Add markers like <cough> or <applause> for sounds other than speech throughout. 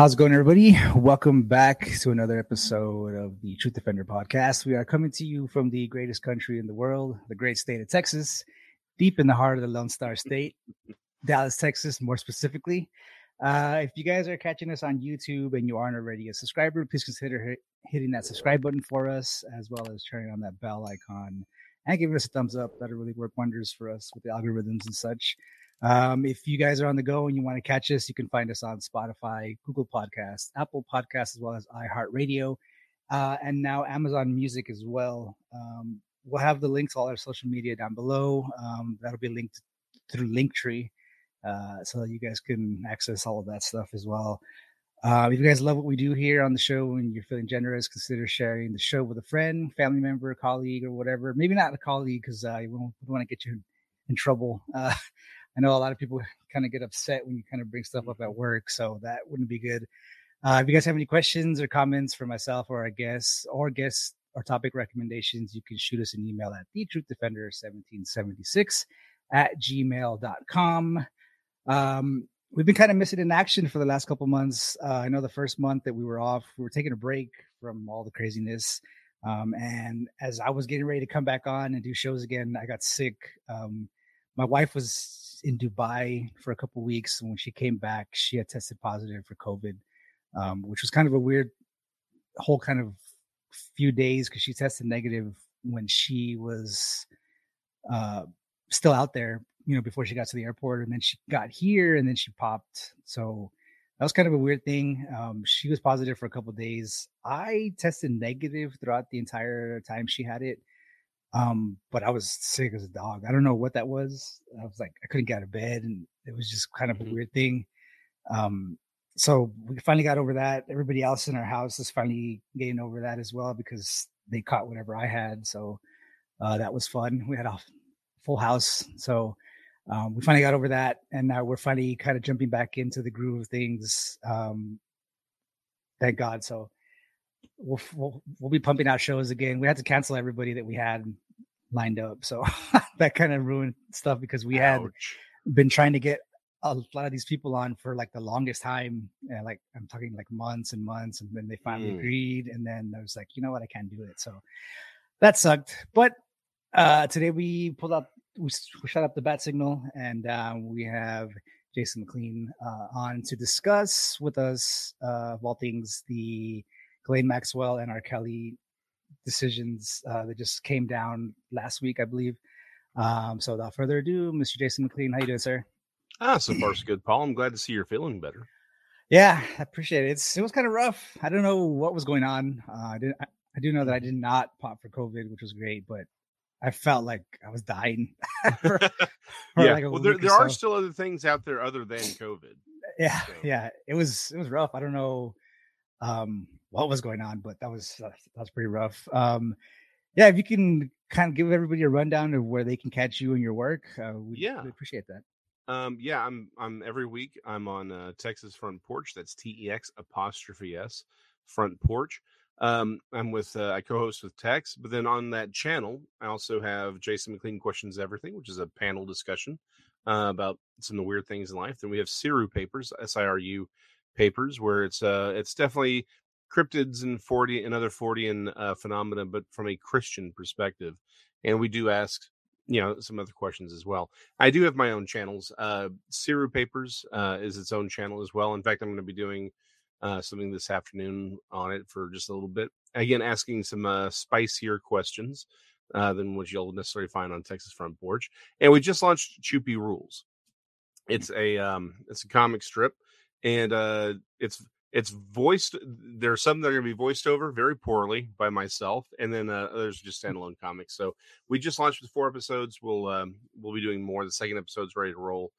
How's it going, everybody? Welcome back to another episode of the Truth Defender podcast. We are coming to you from the greatest country in the world, the great state of Texas, deep in the heart of the Lone Star State, Dallas, Texas, more specifically. Uh, if you guys are catching us on YouTube and you aren't already a subscriber, please consider hit, hitting that subscribe button for us, as well as turning on that bell icon and giving us a thumbs up. That'll really work wonders for us with the algorithms and such. Um, if you guys are on the go and you want to catch us, you can find us on Spotify, Google Podcasts, Apple Podcasts, as well as iHeartRadio, uh, and now Amazon Music as well. Um, we'll have the links all our social media down below. Um, that'll be linked through Linktree, uh, so you guys can access all of that stuff as well. Uh, if you guys love what we do here on the show and you're feeling generous, consider sharing the show with a friend, family member, colleague, or whatever. Maybe not a colleague because uh, we don't want to get you in trouble. <laughs> Uh, I know a lot of people <laughs> kind of get upset when you kind of bring stuff up at mm-hmm. work, so that wouldn't be good. Uh, if you guys have any questions or comments for myself or our guests or guests or topic recommendations, you can shoot us an email at the truth defender 1776 at gmail.com. Um, we've been kind of missing in action for the last couple months. Uh, I know the first month that we were off, we were taking a break from all the craziness. Um, and as I was getting ready to come back on and do shows again, I got sick. Um, my wife was in Dubai for a couple weeks. And when she came back, she had tested positive for COVID, um, which was kind of a weird whole kind of few days because she tested negative when she was uh, still out there, you know, before she got to the airport. And then she got here and then she popped. So that was kind of a weird thing. Um, she was positive for a couple days. I tested negative throughout the entire time she had it. Um, but I was sick as a dog. I don't know what that was. I was like, I couldn't get out of bed, and it was just kind of a mm-hmm. weird thing. Um, so we finally got over that. Everybody else in our house is finally getting over that as well because they caught whatever I had. So uh, that was fun. We had a full house, so um, we finally got over that, and now we're finally kind of jumping back into the groove of things. Um, thank God. So we'll, we'll we'll be pumping out shows again. We had to cancel everybody that we had lined up, so <laughs> that kind of ruined stuff because we Ouch. had been trying to get a lot of these people on for like the longest time. And like I'm talking like months and months, and then they finally mm. agreed. And then I was like, you know what, I can't do it. So that sucked. But uh today we pulled up, we, we shut up the bat signal, and uh, we have Jason McLean uh, on to discuss with us uh, of all things the Ghislaine Maxwell and R. Kelly decisions uh, that just came down last week, I believe. Um, so without further ado, Mr. Jason McLean, how you doing, sir? Ah, so far so good, Paul. I'm glad to see you're feeling better. Yeah, I appreciate it. It's, it was kind of rough. I don't know what was going on. Uh, I didn't. I, I do know that I did not pop for COVID, which was great, but I felt like I was dying. <laughs> for, <laughs> for yeah, like well, there, there are still other things out there other than COVID. Yeah, so. yeah, it was it was rough. I don't know. Um, what was going on, but that was uh, that was pretty rough. Um, yeah, if you can kind of give everybody a rundown of where they can catch you and your work, uh, we yeah, appreciate that. Um, yeah, I'm I'm every week I'm on uh, Texas Front Porch. That's T E X apostrophe S Front Porch. Um, I'm with uh, I co-host with Tex, but then on that channel I also have Jason McLean questions everything, which is a panel discussion uh, about some of the weird things in life. Then we have Siru Papers, S I R U papers, where it's uh it's definitely cryptids and 40 and other Fortean uh, phenomena, but from a Christian perspective. And we do ask, you know, some other questions as well. I do have my own channels. Uh, Siru Papers uh, is its own channel as well. In fact, I'm going to be doing uh, something this afternoon on it for just a little bit. Again, asking some uh, spicier questions uh, than what you'll necessarily find on Texas Front Porch. And we just launched Choopy Rules. It's a um, it's a comic strip, and uh, it's it's voiced there are some that are going to be voiced over very poorly by myself and then uh, others just mm. standalone comics so we just launched with four episodes we'll um, we'll be doing more the second episode's ready to roll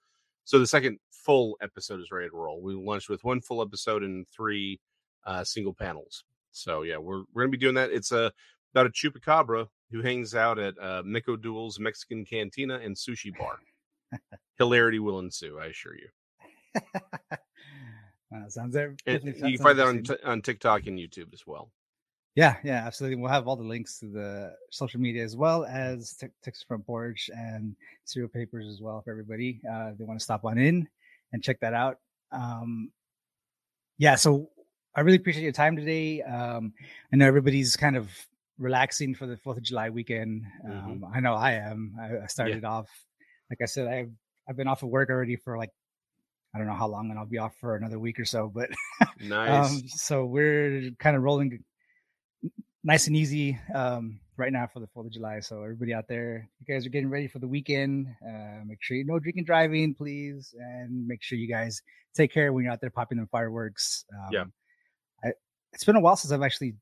so the second full episode is ready to roll we launched with one full episode and three uh, single panels so yeah we're, we're going to be doing that it's a uh, about a chupacabra who hangs out at uh, Miko Duel's Mexican Cantina and Sushi Bar. <laughs> Hilarity will ensue, I assure you. <laughs> Uh, sounds there. you can find that on t- on TikTok and YouTube as well. Yeah, yeah, absolutely. We'll have all the links to the social media as well as t- Texas Front Porch and Siru Papers as well for everybody. Uh, they want to stop on in and check that out. Um, yeah, so I really appreciate your time today. Um, I know everybody's kind of relaxing for the Fourth of July weekend. Um, mm-hmm. I know I am. I, I started yeah. off, like I said, I've I've been off of work already for like I don't know how long, and I'll be off for another week or so. But <laughs> um, nice. um, so we're kind of rolling nice and easy um, right now for the Fourth of July. So everybody out there, you guys are getting ready for the weekend. Uh, make sure you no drinking driving, please, and make sure you guys take care when you're out there popping them fireworks. Um, yeah, I, it's been a while since I've actually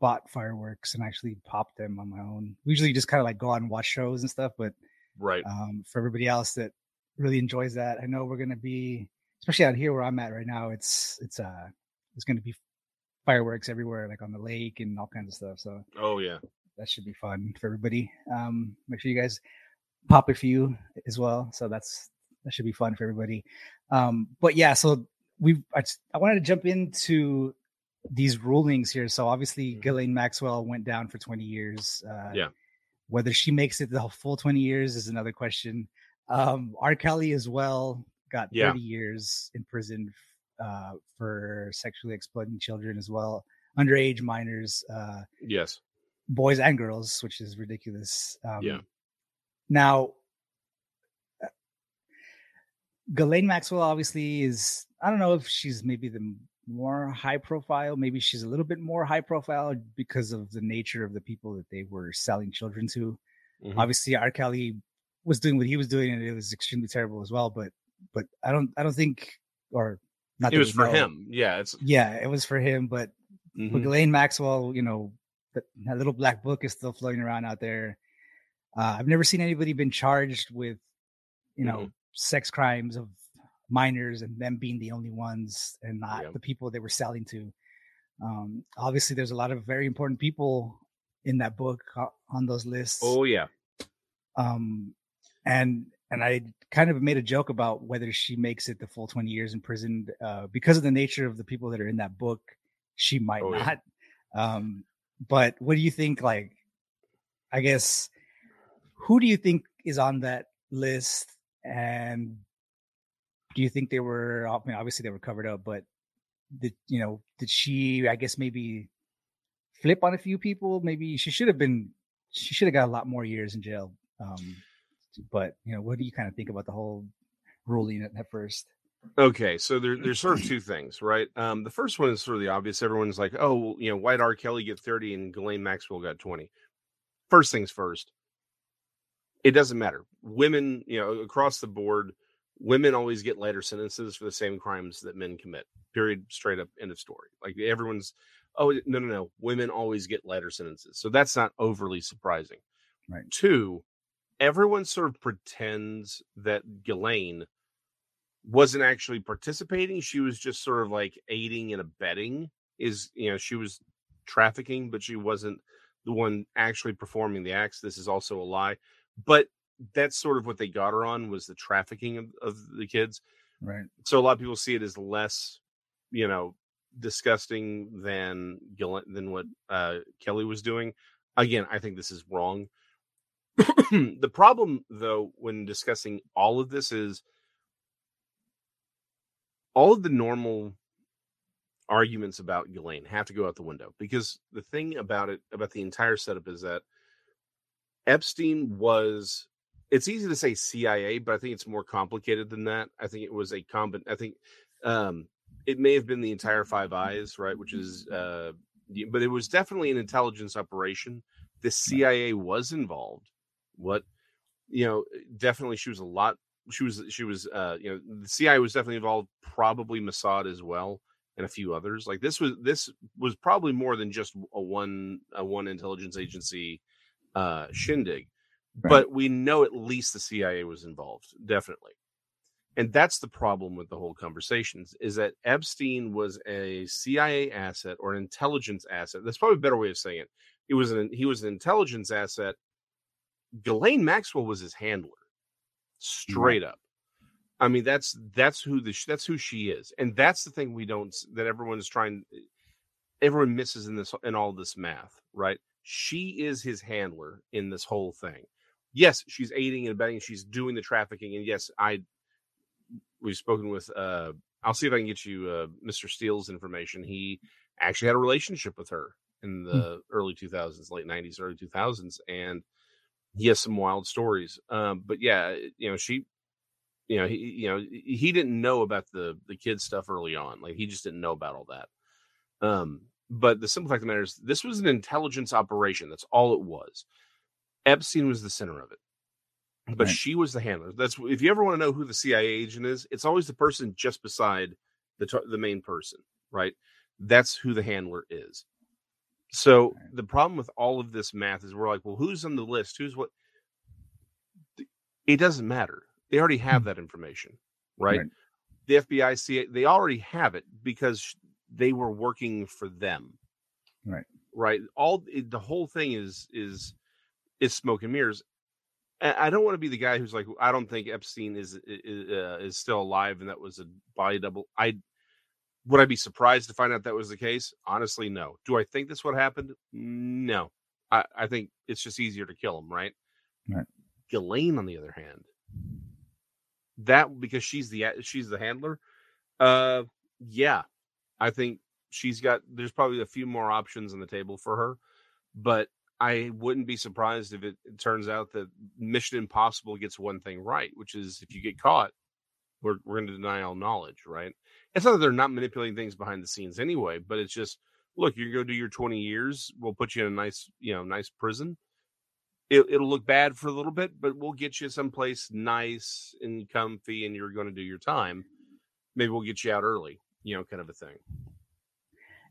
bought fireworks and actually popped them on my own. We usually just kind of like go out and watch shows and stuff, but right um, for everybody else that really enjoys that, I know we're gonna be, especially out here where I'm at right now. It's it's uh it's gonna be fireworks everywhere, like on the lake and all kinds of stuff. So oh yeah, that should be fun for everybody. Um, make sure you guys pop a few as well. So that's that should be fun for everybody. Um, but yeah, so we I, I wanted to jump into these rulings here. So obviously, mm-hmm. Ghislaine Maxwell went down for 20 years. Uh, yeah. Whether she makes it the full 20 years is another question. Um, R. Kelly as well got 30 yeah. years in prison uh, for sexually exploiting children as well, underage minors. Uh, yes. Boys and girls, which is ridiculous. Um, yeah. Now, uh, Ghislaine Maxwell obviously is, I don't know if she's maybe the more high profile. Maybe she's a little bit more high profile because of the nature of the people that they were selling children to. Mm-hmm. Obviously, R. Kelly was doing what he was doing, and it was extremely terrible as well. But but I don't I don't think or not it was for know, him. Yeah, it's yeah, it was for him. But mm-hmm. with Ghislaine Maxwell, you know, that, that, little black book is still floating around out there. Uh, I've never seen anybody been charged with, you know, mm-hmm. sex crimes of minors and them being the only ones and not the people they were selling to. Um, obviously, there's a lot of very important people in that book uh, on those lists. Oh yeah. Um, and and I kind of made a joke about whether she makes it the full 20 years in prison uh, because of the nature of the people that are in that book. She might oh, not. Yeah. Um, but what do you think? Like, I guess, who do you think is on that list? And do you think they were? I mean, obviously they were covered up, but did you know? Did she? I guess maybe flip on a few people. Maybe she should have been. She should have got a lot more years in jail. Um, but you know, what do you kind of think about the whole ruling at, first? Okay, so there, there's sort of two things, right? Um, the first one is sort of the obvious. Everyone's like, oh, well, you know, White R. Kelly get 30 and Ghislaine Maxwell got 20. First things first, it doesn't matter. Women, you know, across the board, women always get lighter sentences for the same crimes that men commit. Period. Straight up. End of story. Like everyone's, oh no, no, no. Women always get lighter sentences, so that's not overly surprising. Right. Two, everyone sort of pretends that Ghislaine wasn't actually participating. She was just sort of like aiding and abetting. Is you know she was trafficking, but she wasn't the one actually performing the acts. This is also a lie. But that's sort of what they got her on was the trafficking of, of the kids. Right. So a lot of people see it as less, you know, disgusting than than what uh, Kelly was doing. Again, I think this is wrong. <clears throat> the problem, though, when discussing all of this is all of the normal arguments about Ghislaine have to go out the window because the thing about it, about the entire setup, is that Epstein was. It's easy to say CIA, but I think it's more complicated than that. I think it was a combat. I think um, it may have been the entire Five Eyes, right? Which is, uh, but it was definitely an intelligence operation. The CIA was involved what you know definitely she was a lot she was she was uh you know the cia was definitely involved probably mossad as well and a few others like this was this was probably more than just a one a one intelligence agency uh shindig right. but we know at least the cia was involved definitely and that's the problem with the whole conversations is that epstein was a cia asset or an intelligence asset that's probably a better way of saying it it was an he was an intelligence asset Ghislaine Maxwell was his handler, straight up. I mean, that's that's who the that's who she is, and that's the thing we don't that everyone is trying. Everyone misses in this in all this math, right? She is his handler in this whole thing. Yes, she's aiding and abetting. She's doing the trafficking, and yes, I we've spoken with uh I'll see if I can get you uh, Mr. Steele's information. He actually had a relationship with her in the hmm. early 2000s, late 90s, early 2000s, and he has some wild stories. Um, but yeah, you know, she, you know, he, you know, he didn't know about the the kid stuff early on. Like he just didn't know about all that. Um, but the simple fact of the matter is, this was an intelligence operation. That's all it was. Epstein was the center of it but right. she was the handler. That's if you ever want to know who the CIA agent is, it's always the person just beside the the main person, right? That's who the handler is. So right. the problem with all of this math is we're like, well, who's on the list? Who's what? It doesn't matter. They already have hmm. that information, right? right? The FBI, CIA, they already have it because they were working for them, right? Right. All the whole thing is is is smoke and mirrors I don't want to be the guy who's like, I don't think Epstein is is, uh, is still alive, and that was a body double. I would I be surprised to find out that was the case? Honestly, no. Do I think that's what happened? No. I, I think it's just easier to kill him, right? Right. Ghislaine, on the other hand, that because she's the she's the handler. Uh, yeah, I think she's got. There's probably a few more options on the table for her, but I wouldn't be surprised if it, it, turns out that Mission Impossible gets one thing right, which is if you get caught, we're we're going to deny all knowledge, right? It's not that they're not manipulating things behind the scenes anyway, but it's just look, going to do your 20 years. We'll put you in a nice, you know, nice prison. It, it'll look bad for a little bit, but we'll get you someplace nice and comfy, and you're going to do your time. Maybe we'll get you out early, you know, kind of a thing.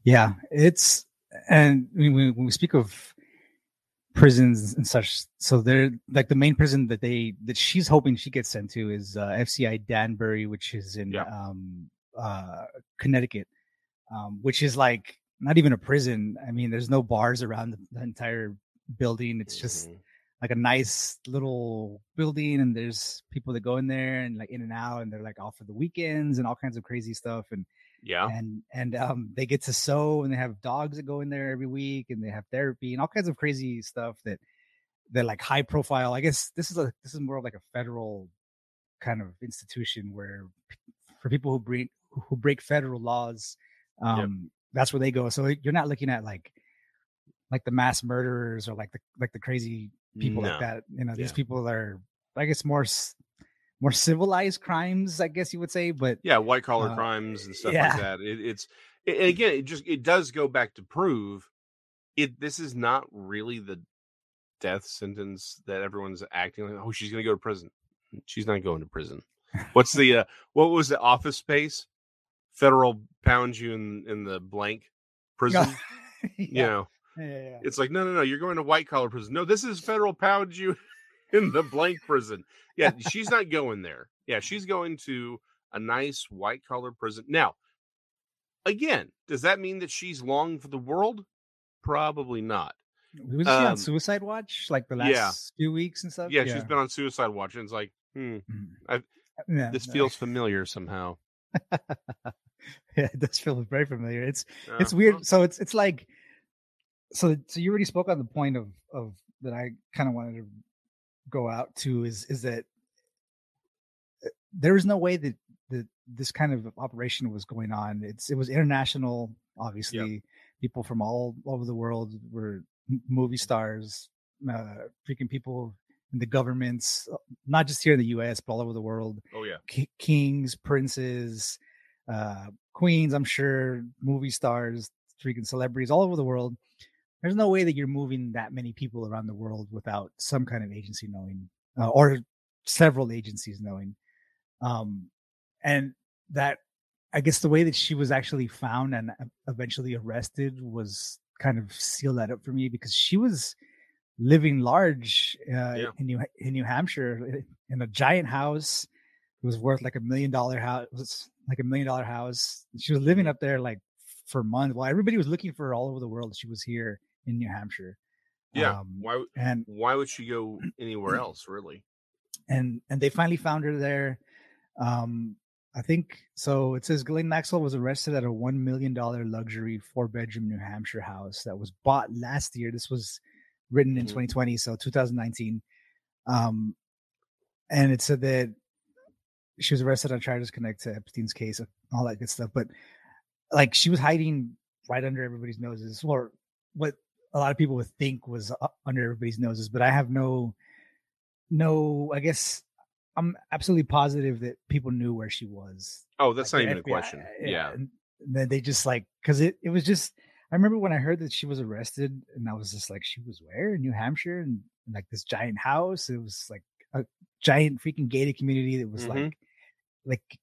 Yeah, it's and when we speak of prisons and such. So they're like the main prison that they that she's hoping she gets sent to is uh, FCI Danbury, which is in yeah. um, uh, Connecticut, um, which is like not even a prison. I mean, there's no bars around the, the entire building. It's just mm-hmm. like a nice little building, and there's people that go in there and like in and out, and they're like off for the weekends and all kinds of crazy stuff. And yeah. And and um they get to sew and they have dogs that go in there every week and they have therapy and all kinds of crazy stuff that they're like high profile. I guess this is a this is more of like a federal kind of institution where for people who break who break federal laws, um yep. that's where they go. So you're not looking at like like the mass murderers or like the like the crazy people no. like that. You know, these people are I guess more more civilized crimes, I guess you would say. But yeah, white collar uh, crimes and stuff yeah. like that. It, it's it, again, it just it does go back to prove it. This is not really the death sentence that everyone's acting like. Oh, she's going to go to prison. She's not going to prison. What's <laughs> the uh, what was the office space? Federal pounds you in in the blank <laughs> prison. yeah. You know. Yeah, yeah, it's like no, no, no. You're going to white collar prison. No, this is federal pound you in the blank prison. Yeah, <laughs> she's not going there. Yeah, she's going to a nice white collar prison. Now, again, does that mean that she's long for the world? Probably not. Was um, she on um, Suicide Watch like the last yeah. few weeks and stuff? Yeah, yeah, she's been on Suicide Watch, and it's like, hmm, mm. yeah, this feels familiar somehow. <laughs> yeah, it does feel very familiar. It's uh, it's weird. So it's it's like, so so you already spoke on the point of of that I kind of wanted to go out to is is that eh, there is no way that that this kind of operation was going on. It's it was international, obviously. Yep. People from all over the world were movie stars, uh, freaking people in the governments, uh, not just here in the U.S. but all over the world. Oh yeah, K- kings, princes, uh, queens. I'm sure movie stars, freaking celebrities all over the world there's no way that you're moving that many people around the world without some kind of agency knowing uh, or several agencies knowing. Um and that i guess the way that she was actually found and eventually arrested was kind of sealed that up for me because she was living large uh, yeah. in new in new hampshire in a giant house. It was worth like a million dollar house it was like a million dollar house. She was living up there like for months while everybody was looking for her all over the world. She was here in New Hampshire. Yeah. Um, why and why would she go anywhere <clears throat> else, really? And and they finally found her there. Um, I think so. It says Ghislaine Maxwell was arrested at a one million dollar luxury four bedroom New Hampshire house that was bought last year. This was written in mm-hmm. 2020, so 2019. Um, and it said that she was arrested on charges connected to Epstein's case, all that good stuff. But like she was hiding right under everybody's noses, or what a lot of people would think was under everybody's noses. But I have no, no, I guess I'm absolutely positive that people knew where she was. Oh, that's like not even FBI, a question. Yeah. yeah. And then they just like, cause it, it was just, I remember when I heard that she was arrested and I was just like, she was where in New Hampshire and, and like this giant house. It was like a giant freaking gated community that was mm-hmm. like, like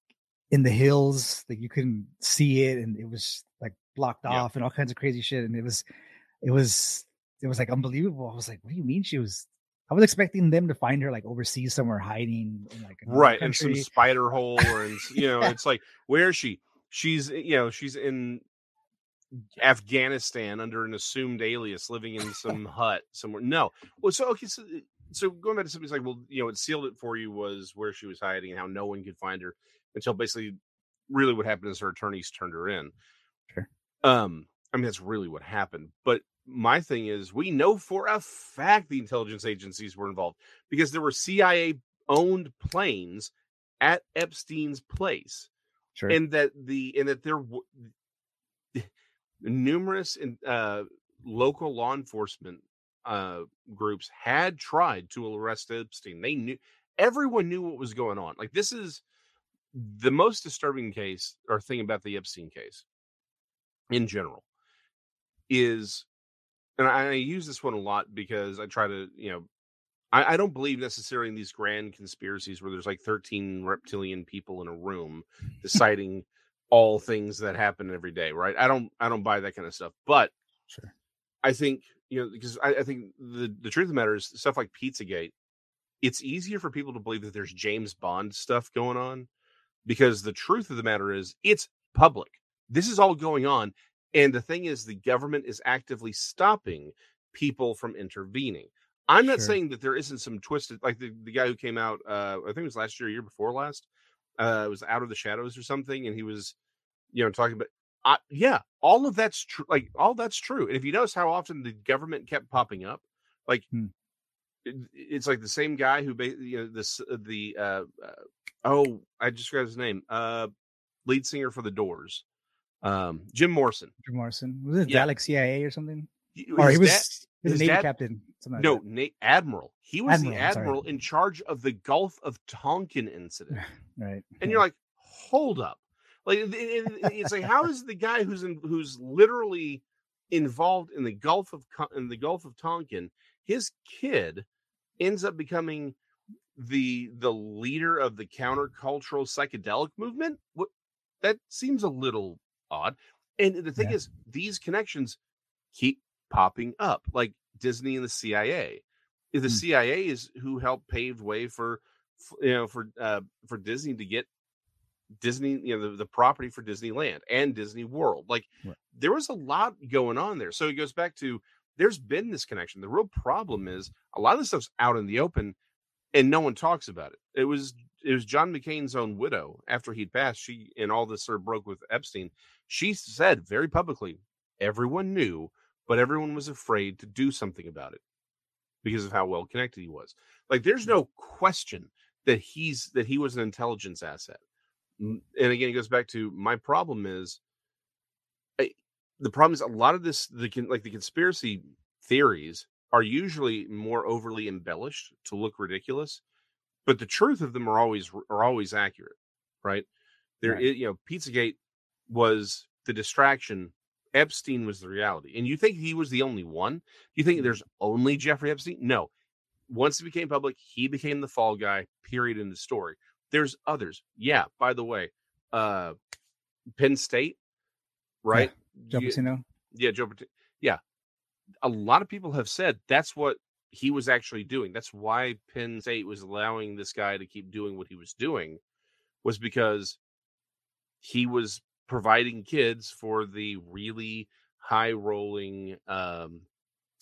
in the hills that like you couldn't see it. And it was like blocked off and all kinds of crazy shit. And it was, it was, it was like unbelievable. I was like, what do you mean she was I was expecting them to find her like overseas somewhere hiding in like right in some spider hole or in, you know <laughs> it's like where is she? She's eh, you know she's in Afghanistan under an assumed alias, living in <laughs> some hut somewhere. No, well, so okay, so eh, so going back to somebody's like, well, you know, what sealed it for you was where she was hiding and how no one could find her until basically, really, what happened is her attorneys turned her in. Sure. Um, I mean, that's really what happened. But my thing is we know for a fact the intelligence agencies were involved because there were CIA owned planes at Epstein's place. Sure. And that the and that there were numerous uh, local law enforcement uh, groups had tried to arrest Epstein. They knew everyone knew what was going on. Like this is the most disturbing case or thing about the Epstein case in general is and I, I, use this one a lot because I try to, you know, I, I, don't believe necessarily in these grand conspiracies where there's like 13 reptilian people in a room <laughs> deciding all things that happen every day, right? I don't I don't buy that kind of stuff. But sure. I think, you know, because I, I think the, the truth of the matter is stuff like Pizzagate, it's easier for people to believe that there's James Bond stuff going on because the truth of the matter is it's public. This is all going on and the thing is, the government is actively stopping people from intervening. I'm not sure. saying that there isn't some twisted, like the, the guy who came out, uh, I think it was last year, year before last, uh, it was Out of the Shadows or something, and he was, you know, talking about, uh, yeah, all of that's true. Like all that's true. And if you notice how often the government kept popping up, like hmm. it, it's like the same guy who, you know, this uh, the uh, uh, oh, I just forgot his name, uh, lead singer for the Doors. Um, Jim Morrison. Jim Morrison was it yeah. Dalek CIA or something? His or he was, dad, he was a Navy dad, captain. No, like Na- admiral. He was admiral, the admiral in charge of the Gulf of Tonkin incident. <laughs> right. And yeah. you're like, hold up, like it, it, it's like how is the guy who's in who's literally involved in the Gulf of in the Gulf of Tonkin, his kid ends up becoming the the leader of the countercultural psychedelic movement. What that seems a little odd. And the thing yeah. is, these connections keep popping up, like Disney and the CIA. The mm. CIA is who helped pave way for, you know, for uh, for Disney to get Disney, you know, the, the property for Disneyland and Disney World. Like right. there was a lot going on there. So it goes back to there's been this connection. The real problem is a lot of this stuff's out in the open and no one talks about it. It was it was John McCain's own widow after he'd passed. She and all this sort of broke with Epstein. She said very publicly, everyone knew, but everyone was afraid to do something about it because of how well connected he was. Like, there's mm. no question that he's that he was an intelligence asset. And again, it goes back to my problem is I, the problem is a lot of this the like the conspiracy theories are usually more overly embellished to look ridiculous but the truth of them are always are always accurate, right? There, right. you know, Pizzagate was the distraction. Epstein was the reality, and you think he was the only one? You think mm-hmm. there's only Jeffrey Epstein? No. Once it became public, he became the fall guy. Period. In the story, there's others. Yeah. By the way, uh, Penn State, right? Yeah. Joe Paterno. Yeah, Joe Paterno. Yeah, a lot of people have said that's what he was actually doing. That's why Penn State was allowing this guy to keep doing what he was doing, was because he was providing kids for the really high rolling um,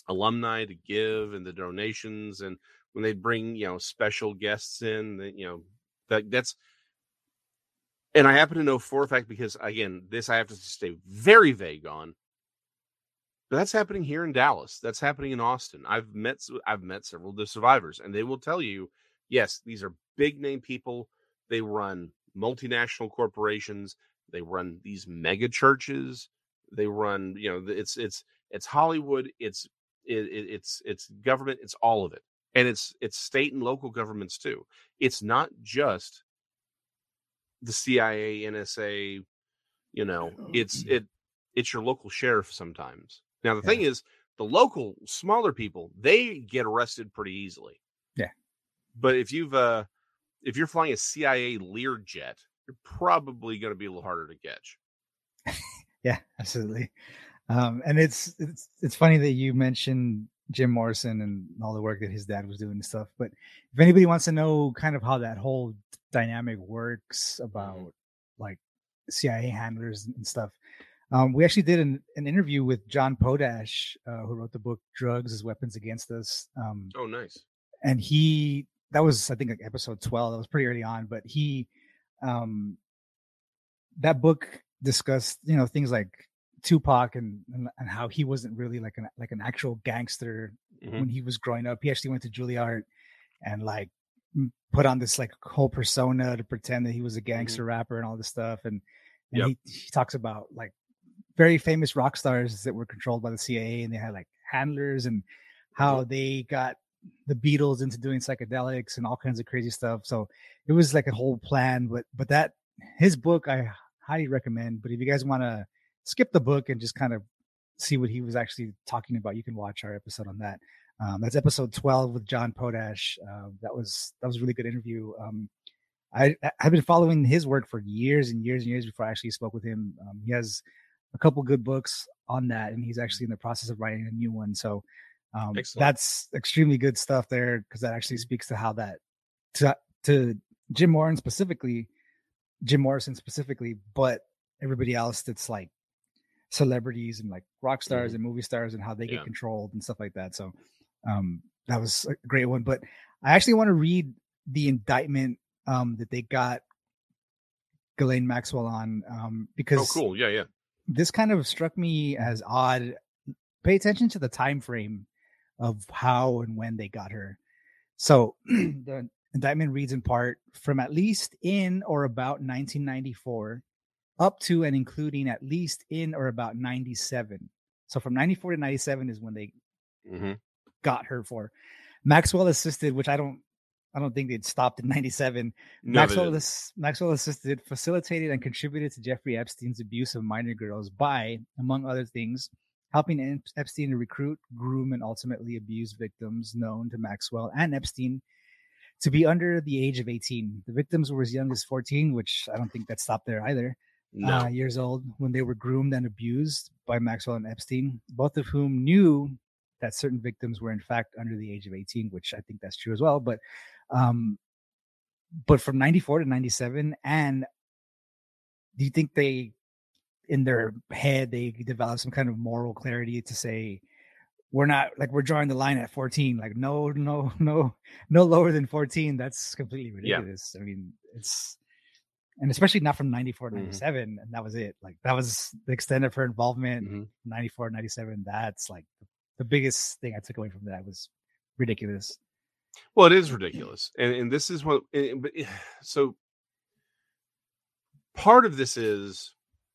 alumni to give and the donations and when they bring you know special guests in that you know that that's and i happen to know for a fact because again this i have to stay very vague on but that's happening here in Dallas. That's happening in Austin. I've met I've met several of the survivors, and they will tell you, yes, these are big name people. they run multinational corporations, they run these mega churches, they run, you know, it's it's it's Hollywood, it's it, it's it's government, it's all of it. And it's it's state and local governments too. It's not just the CIA, NSA, you know, oh, it's it it's your local sheriff sometimes. Now the yeah. thing is, the local smaller people they get arrested pretty easily. Yeah, but if you've uh if you're flying a CIA Learjet, you're probably going to be a little harder to catch. <laughs> yeah, absolutely. Um, and it's it's it's funny that you mentioned Jim Morrison and all the work that his dad was doing and stuff. But if anybody wants to know kind of how that whole dynamic works about mm-hmm. like CIA handlers and stuff, um, we actually did an, an interview with John Potash, uh, who wrote the book "Drugs as Weapons Against Us." Um, oh, nice! And he that was I think like episode twelve. That was pretty early on, but he um, that book discussed you know things like Tupac and, and, and how he wasn't really like an like an actual gangster mm-hmm. when he was growing up. He actually went to Juilliard and like put on this like whole persona to pretend that he was a mm-hmm. gangster mm-hmm. rapper and all this stuff. And and yep. he, he talks about like very famous rock stars that were controlled by the CIA and they had like handlers and how mm-hmm. they got the Beatles into doing psychedelics and all kinds of crazy stuff. So it was like a whole plan. But but that his book I highly recommend. But if you guys want to skip the book and just kind of see what he was actually talking about, you can watch our episode on that. Um, that's episode 12 with John Potash. Uh, that was that was a really good interview. Um, I I've been following his work for years and years and years before I actually spoke with him. Um, he has a couple good books on that, and he's actually in the process of writing a new one. So um, that's extremely good stuff there because that actually speaks to how that to to Jim Morrison specifically, Jim Morrison specifically, but everybody else that's like celebrities and like rock stars mm-hmm. and movie stars and how they yeah. get controlled and stuff like that. So um, that was a great one. But I actually want to read the indictment um, that they got Ghislaine Maxwell on um, oh, because oh, cool, yeah, yeah. This kind of struck me as odd. Pay attention to the time frame of how and when they got her. So <clears throat> the indictment reads in part from at least in or about 1994 up to and including at least in or about 97. So from 94 to 97 is when they mm-hmm. got her for. Maxwell assisted, which I don't I don't think they'd stopped in 97. No, Maxwell, Maxwell assisted, facilitated, and contributed to Jeffrey Epstein's abuse of minor girls by, among other things, helping Epstein to recruit, groom, and ultimately abuse victims known to Maxwell and Epstein to be under the age of 18. The victims were as young as 14, which I don't think that stopped there either. No. Uh, years old when they were groomed and abused by Maxwell and Epstein, both of whom knew that certain victims were in fact under the age of 18, which I think that's true as well. But, um, but from 94 to 97, and do you think they in their head they develop some kind of moral clarity to say we're not like we're drawing the line at 14 like no no <laughs> no no lower than 14 that's completely ridiculous yeah. i mean it's and especially not from 94 mm-hmm. 97 and that was it like that was the extent of her involvement mm-hmm. 94 97 that's like the biggest thing i took away from that was ridiculous well it is ridiculous and and this is what eh, but eh, <sighs> so part of this is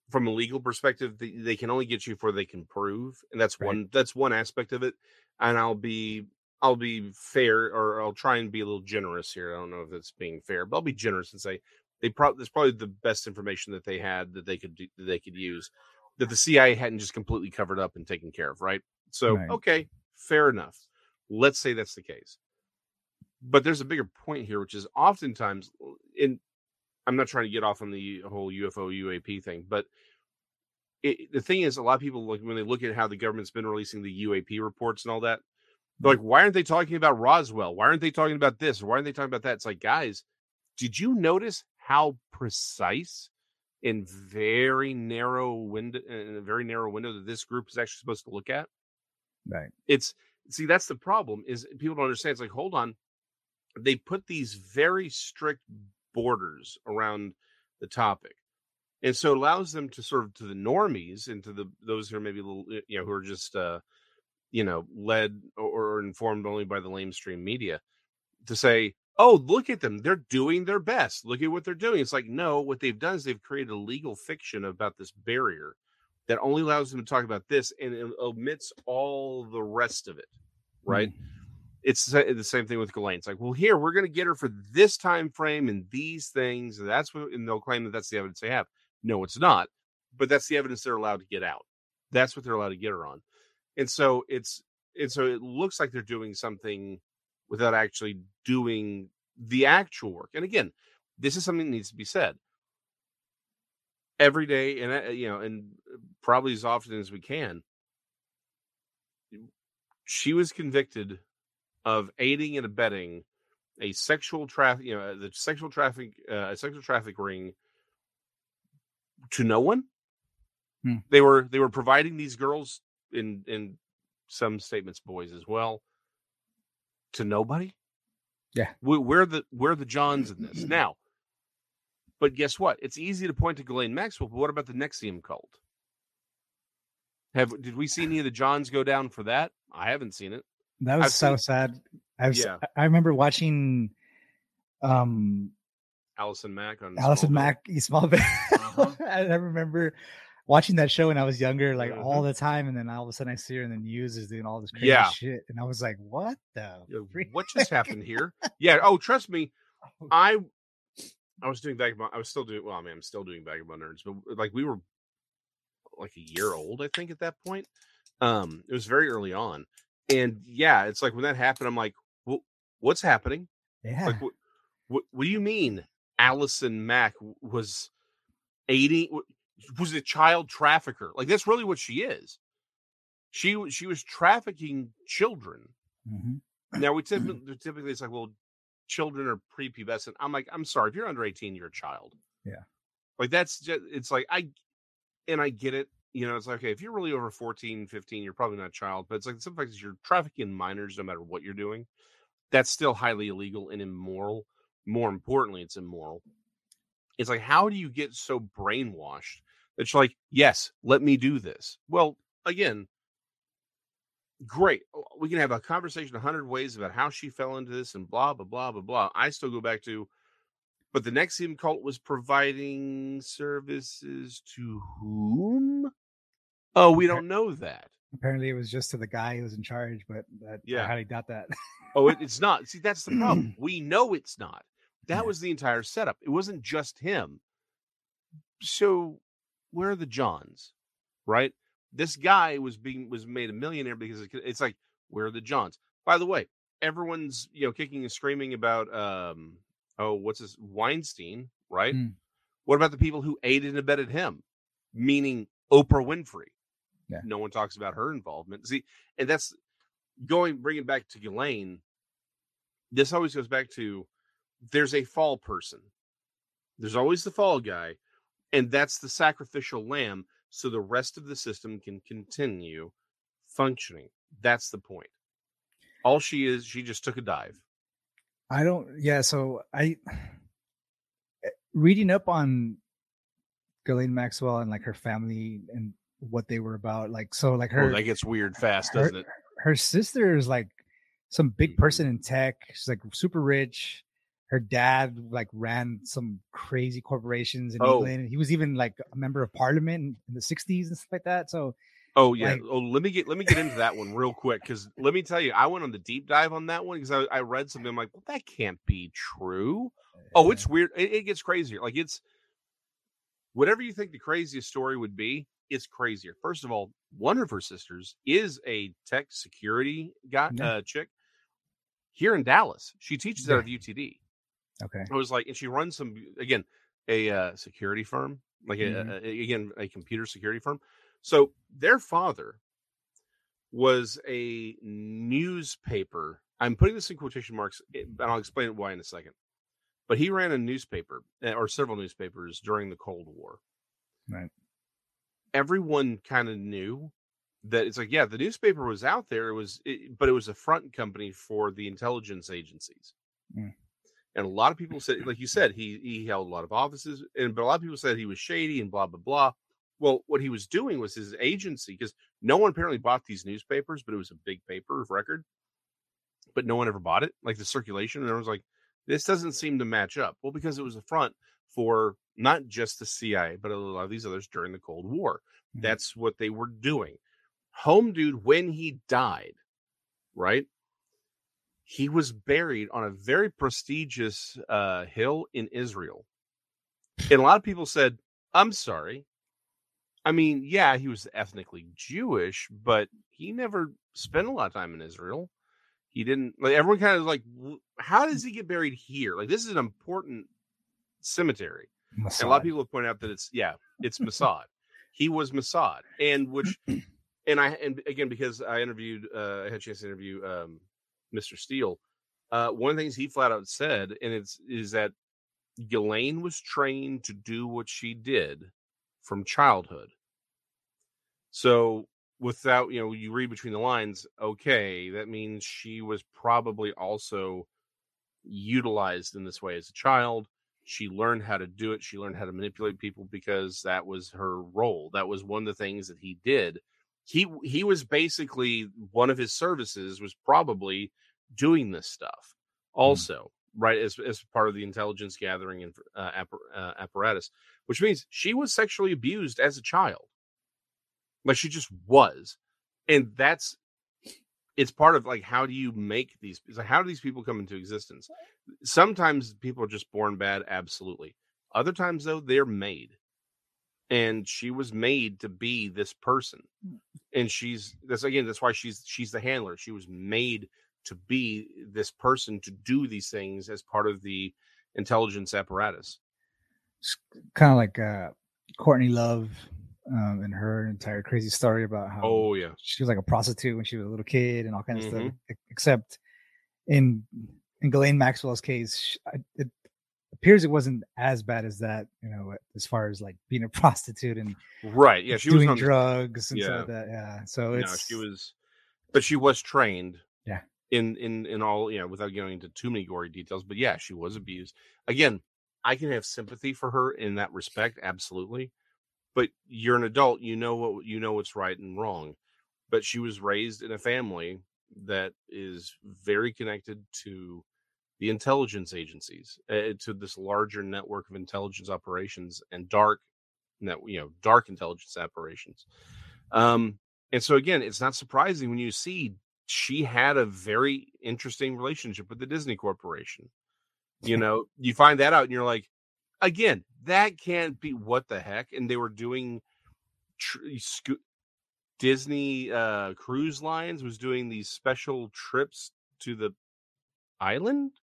from a legal perspective, they, they can only get you for they can prove, and that's right. one that's one aspect of it. And I'll be I'll be fair, or I'll try and be a little generous here. I don't know if it's being fair, but I'll be generous and say they probably that's probably the best information that they had that they could do, that they could use that the CIA hadn't just completely covered up and taken care of, right? So right. okay, fair enough. Let's say that's the case. But there's a bigger point here, which is oftentimes uh, in I'm not trying to get off on the whole UFO UAP thing, but it, the thing is, a lot of people like when they look at how the government's been releasing the UAP reports and all that, they're mm-hmm. like, why aren't they talking about Roswell? Why aren't they talking about this? Why aren't they talking about that? It's like, guys, did you notice how precise and very narrow window, in uh, a very narrow window that this group is actually supposed to look at? Right. It's see that's the problem is people don't understand. It's like, hold on, they put these very strict borders around the topic and so it allows them to sort of to the normies and to the those who are maybe little you know who are just uh you know led or, or informed only by the lamestream media to say oh, look at them. They're doing their best. Look at what they're doing. It's like, no, what they've done is they've created a legal fiction about this barrier that only allows them to talk about this and it omits all the rest of it. Right. Mm. It's the same thing with Ghislaine. It's like, well, here we're going to get her for this time frame and these things. And that's what, and they'll claim that that's the evidence they have. No, it's not. But that's the evidence they're allowed to get out. That's what they're allowed to get her on. And so it's, and so it looks like they're doing something without actually doing the actual work. And again, this is something that needs to be said every day, and uh, you know, and probably as often as we can. She was convicted of aiding and abetting a sexual traffic, you know, the sexual traffic, uh, a sexual traffic ring to no one. Hmm. They were they were providing these girls in in some statements, boys as well, to nobody. Yeah, we, we're the we're the Johns in this now. But guess what? It's easy to point to Ghislaine Maxwell, but what about the NXIVM cult? Have did we see any of the Johns go down for that? I haven't seen it. That was I've so seen, sad. I was, yeah. I remember watching um Allison Mack on Allison Smallville. Mack <laughs> Smallville. Uh-huh. <laughs> I remember watching that show when I was younger, like mm-hmm. all the time, and then all of a sudden I see her in the news is doing all this crazy yeah. shit, and I was like, "What the? What just <laughs> happened here?" yeah. Oh, trust me, oh. I I was doing Vagabond. I was still doing. Well, I mean, I'm still doing Vagabond Nerds, but like we were like a year old, I think, at that point. Um, it was very early on, and yeah, it's like when that happened, I'm like, well, what's happening? Yeah. Like, what, what, what do you mean? Allison Mack was aiding was a child trafficker. Like that's really what she is. She she was trafficking children. Mm-hmm. Now we typically, <clears throat> typically it's like, well, children are prepubescent. I'm like, I'm sorry, if you're under 18, you're a child. Yeah. Like that's just it's like I and I get it. You know, it's like okay, if you're really over 14, 15, you're probably not a child, but it's like some fact you're trafficking minors no matter what you're doing. That's still highly illegal and immoral. More importantly, it's immoral. It's like, how do you get so brainwashed it's like, yes, let me do this. Well, again, great. Oh, we can have a conversation a hundred ways about how she fell into this and blah blah blah blah blah. I still go back to, but the NXIVM cult was providing services to whom? Oh, we don't know that. Apparently, it was just to the guy who was in charge, but that, yeah, I highly doubt that. oh, it, it's not. See, that's the problem. <clears throat> we know it's not. That yeah. was the entire setup. It wasn't just him. So where are the Johns? Right? This guy was being was made a millionaire because it's like, where are the Johns? By the way, everyone's you know kicking and screaming about um oh what's this Weinstein, right? Mm. What about the people who aided and abetted him? Meaning Oprah Winfrey. Yeah. No one talks about her involvement. See, and that's going bringing back to Ghislaine. This always goes back to there's a fall person. There's always the fall guy, and that's the sacrificial lamb so the rest of the system can continue functioning that's the point all she is she just took a dive i don't yeah so i eh, reading up on Ghislaine Maxwell and like her family and what they were about like so like her oh, that gets weird fast doesn't it her sister is like some big mm-hmm. person in tech she's like super rich her dad like ran some crazy corporations in oh. England. He was even like a member of parliament in the 60s and stuff like that. So Oh yeah. Like, oh, let me get let me get into that one real quick because let me tell you, I went on the deep dive on that one because I, I read something. I'm like, well, that can't be true. Oh, it's weird. It, it gets crazier. Like it's whatever you think the craziest story would be, it's crazier. First of all, one of her sisters is a tech security guy yeah. uh, chick here in Dallas. She teaches yeah. out of UTD. Okay. I was like, and she runs some again a uh, security firm, like mm-hmm. a, a, again a computer security firm. So their father was a newspaper. I'm putting this in quotation marks, eh, and I'll explain why in a second. But he ran a newspaper eh, or several newspapers during the Cold War. Right. Everyone kind of knew that it's like, yeah, the newspaper was out there. It was, it, but it was a front company for the intelligence agencies. Mm. And a lot of people said, like you said, he he held a lot of offices, and but a lot of people said he was shady and blah blah blah. Well, what he was doing was his agency, because no one apparently bought these newspapers, but it was a big paper of record. But no one ever bought it, like the circulation, and everyone's like, This doesn't seem to match up. Well, because it was a front for not just the CIA, but a lot of these others during the Cold War. Mm-hmm. That's what they were doing. Home Dude, when he died, right? He was buried on a very prestigious uh, hill in Israel. And a lot of people said, I'm sorry. I mean, yeah, he was ethnically Jewish, but he never spent a lot of time in Israel. He didn't like everyone kind of like, how does he get buried here? Like, this is an important cemetery. Mossad. And a lot of people have pointed out that it's yeah, it's <laughs> Mossad. he was Mossad, and which, <clears throat> and I and again because I interviewed, uh, I had a chance to interview um, Mr. Steele. Uh, one of the things he flat out said, and it's is that Ghislaine was trained to do what she did from childhood. So without you know you read between the lines okay that means she was probably also utilized in this way as a child she learned how to do it she learned how to manipulate people because that was her role that was one of the things that he did he he was basically one of his services was probably doing this stuff hmm. also mm. right as as part of the intelligence gathering and uh, uh, apparatus which means she was sexually abused as a child like she just was and that's it's part of like how do you make these like how do these people come into existence? Sometimes people are just born bad absolutely. Other times though they're made. And she was made to be this person. Mm. and she's that's again that's why she's she's the handler. She was made to be this person to do these things as part of the intelligence apparatus. It's kind of like uh courtney love um, and her entire crazy story about how oh yeah she was like a prostitute when she was a little kid and all kinds mm-hmm. of stuff. Except in in Ghislaine Maxwell's case, it appears it wasn't as bad as that. You know, as far as like being a <laughs> prostitute and right, yeah, she doing was on, drugs and yeah. stuff like that. Yeah, so it's no, she was, but she was trained. Yeah. In in in all, you know, without going into too many gory details, but yeah, she was abused. Again, I can have sympathy for her in that respect, absolutely but you're an adult you know what you know what's right and wrong but she was raised in a family that is very connected to the intelligence agencies uh, to this larger network of intelligence operations and dark net you know dark intelligence operations. Um and so again it's not surprising when you see she had a very interesting relationship with the disney corporation you <laughs> know? You find that out and you're like again, that can't be what the heck. And they were doing tr- sco- Disney uh, Cruise Lines was doing these special trips to the island. <laughs>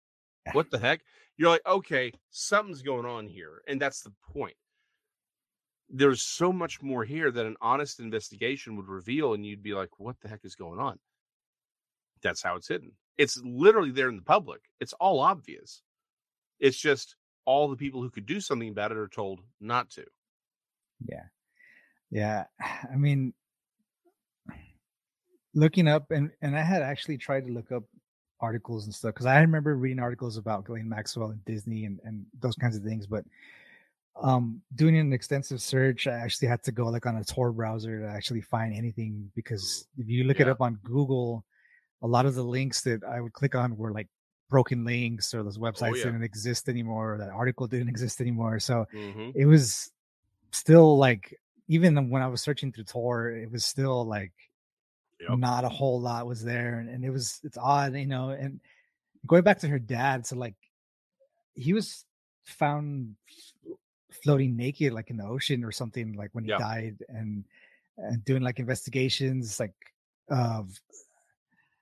What the heck? You're like, okay, something's going on here, and that's the point. There's so much more here that an honest investigation would reveal, and you'd be like, what the heck is going on? That's how it's hidden. It's literally there in the public. It's all obvious. It's just all the people who could do something about it are told not to. Yeah. Yeah. <sighs> I mean, looking up and and I had actually tried to look up articles and stuff because I remember reading articles about Ghislaine Maxwell and Disney and and those kinds of things, but um doing an extensive search i actually had to go like on a tor browser to actually find anything because if you look yeah. it up on google a lot of the links that i would click on were like broken links or those oh, websites oh, yeah. didn't exist anymore or that article didn't exist anymore so mm-hmm. it was still like even when i was searching through tor it was still like yep. not a whole lot was there and, and it was it's odd you know and going back to her dad so like he was found floating naked like in the ocean or something like when he yeah. died and and doing like investigations like of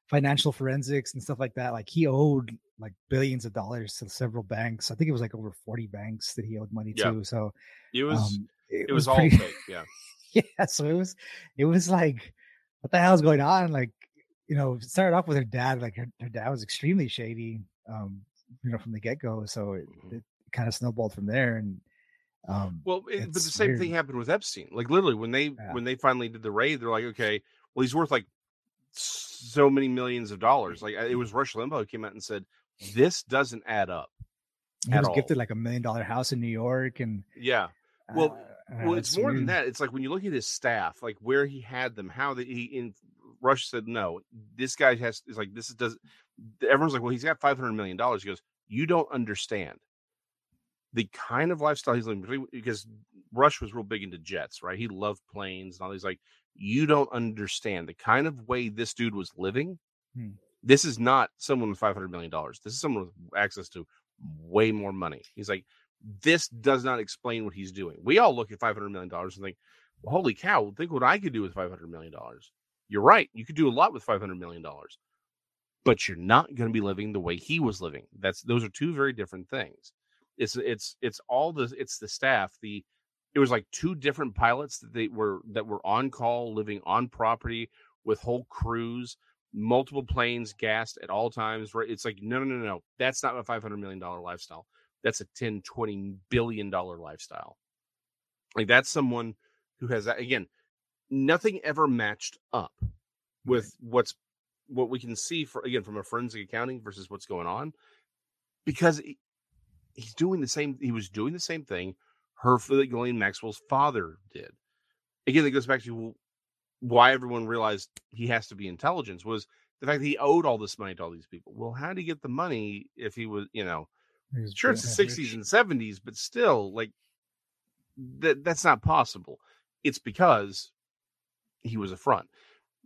financial forensics and stuff like that. Like he owed like billions of dollars to several banks. I think it was like over 40 banks that he owed money yeah. to. So it was um, it, it, was, was pretty, all fake, <laughs> yeah. yeah. So it was it was like what the hell is going on? Like, you know, started off with her dad, like her, her dad was extremely shady, um, you know, from the get go. So it, mm-hmm. it kind of snowballed from there. And um, well, it, but the same weird. thing happened with Epstein. Like literally, when they yeah. when they finally did the raid, they're like, okay, well, he's worth like so many millions of dollars. Like it was Rush Limbaugh who came out and said, "This doesn't add up." He was all. gifted like a million dollar house in New York, and yeah. Well, uh, well, it's more weird. than that. It's like when you look at his staff, like where he had them, how that he in Rush said, "No, this guy has is like this does." Everyone's like, "Well, he's got five hundred million dollars." He goes, you don't understand the kind of lifestyle he's living because Rush was real big into jets, right? He loved planes and all these like you don't understand the kind of way this dude was living. Hmm. This is not someone with 500 million dollars. This is someone with access to way more money. He's like this does not explain what he's doing. We all look at 500 million dollars and think, well, "Holy cow, think what I could do with 500 million dollars." You're right. You could do a lot with 500 million dollars. But you're not going to be living the way he was living. That's those are two very different things. It's it's it's all the it's the staff. The it was like two different pilots that they were that were on call, living on property with whole crews, multiple planes gassed at all times. Right? It's like no, no, no, no. That's not a five hundred million dollar lifestyle. That's a 10, 20 billion dollar lifestyle. Like that's someone who has that again. Nothing ever matched up with what's what we can see for again from a forensic accounting versus what's going on because he's doing the same. He was doing the same thing her Ghislaine Maxwell's father did. Again, it goes back to why everyone realized he has to be intelligence was the fact that he owed all this money to all these people. Well, how did he get the money if he was, you know, sure it's the 60s and 70s, but still, like that that's not possible. It's because he was a front.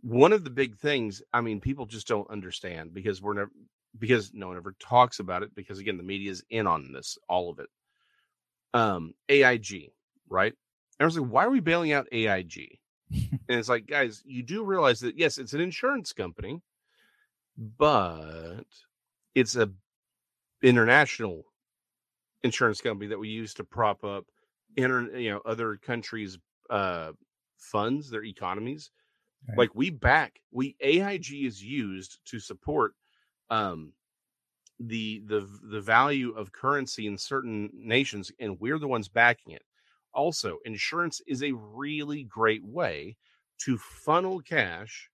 One of the big things, I mean, people just don't understand because we're never because no one ever talks about it because again the media is in on this all of it um aig right? And i was like why are we bailing out aig <laughs> and it's like guys you do realize that yes it's an insurance company but it's a international insurance company that we use to prop up inter you know other countries uh funds their economies. Right. like we back we aig is used to support um, the the the value of currency in certain nations, and we're the ones backing it. Also, insurance is a really great way to funnel cash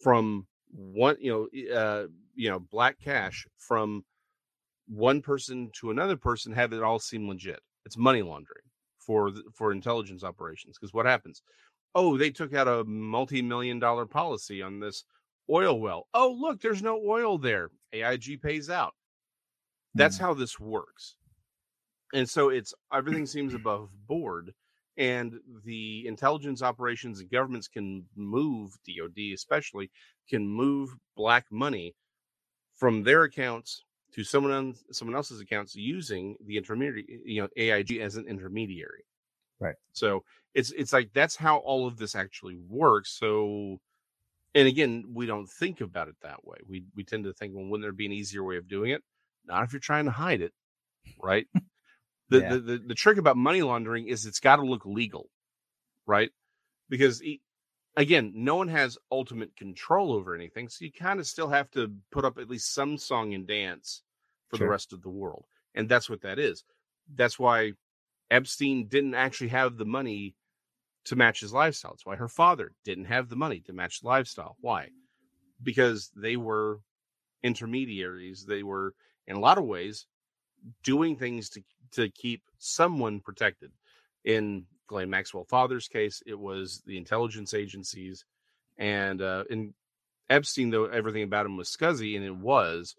from one, you know, uh, you know, black cash from one person to another person, have it all seem legit. It's money laundering for for intelligence operations. Because what happens? Oh, they took out a multi-million dollar policy on this oil well. Oh, look, there's no oil there. AIG pays out. That's mm. how this works. And so it's everything seems above board. And the intelligence operations and governments can move, DOD especially, can move black money from their accounts to someone else, someone else's accounts using the intermediary, you know, AIG as an intermediary. Right. So it's it's like that's how all of this actually works. So and again, we don't think about it that way. We we tend to think, well, wouldn't there be an easier way of doing it? Not if you're trying to hide it, right? <laughs> the, yeah. the, the the trick about money laundering is it's got to look legal, right? Because again, no one has ultimate control over anything, so you kind of still have to put up at least some song and dance for sure. the rest of the world, and that's what that is. That's why Epstein didn't actually have the money to match his lifestyle. That's why her father didn't have the money to match the lifestyle. Why? Because they were intermediaries. They were, in a lot of ways, doing things to to keep someone protected. In Ghislaine Maxwell father's case, it was the intelligence agencies, and uh, in Epstein, though everything about him was scuzzy, and it was.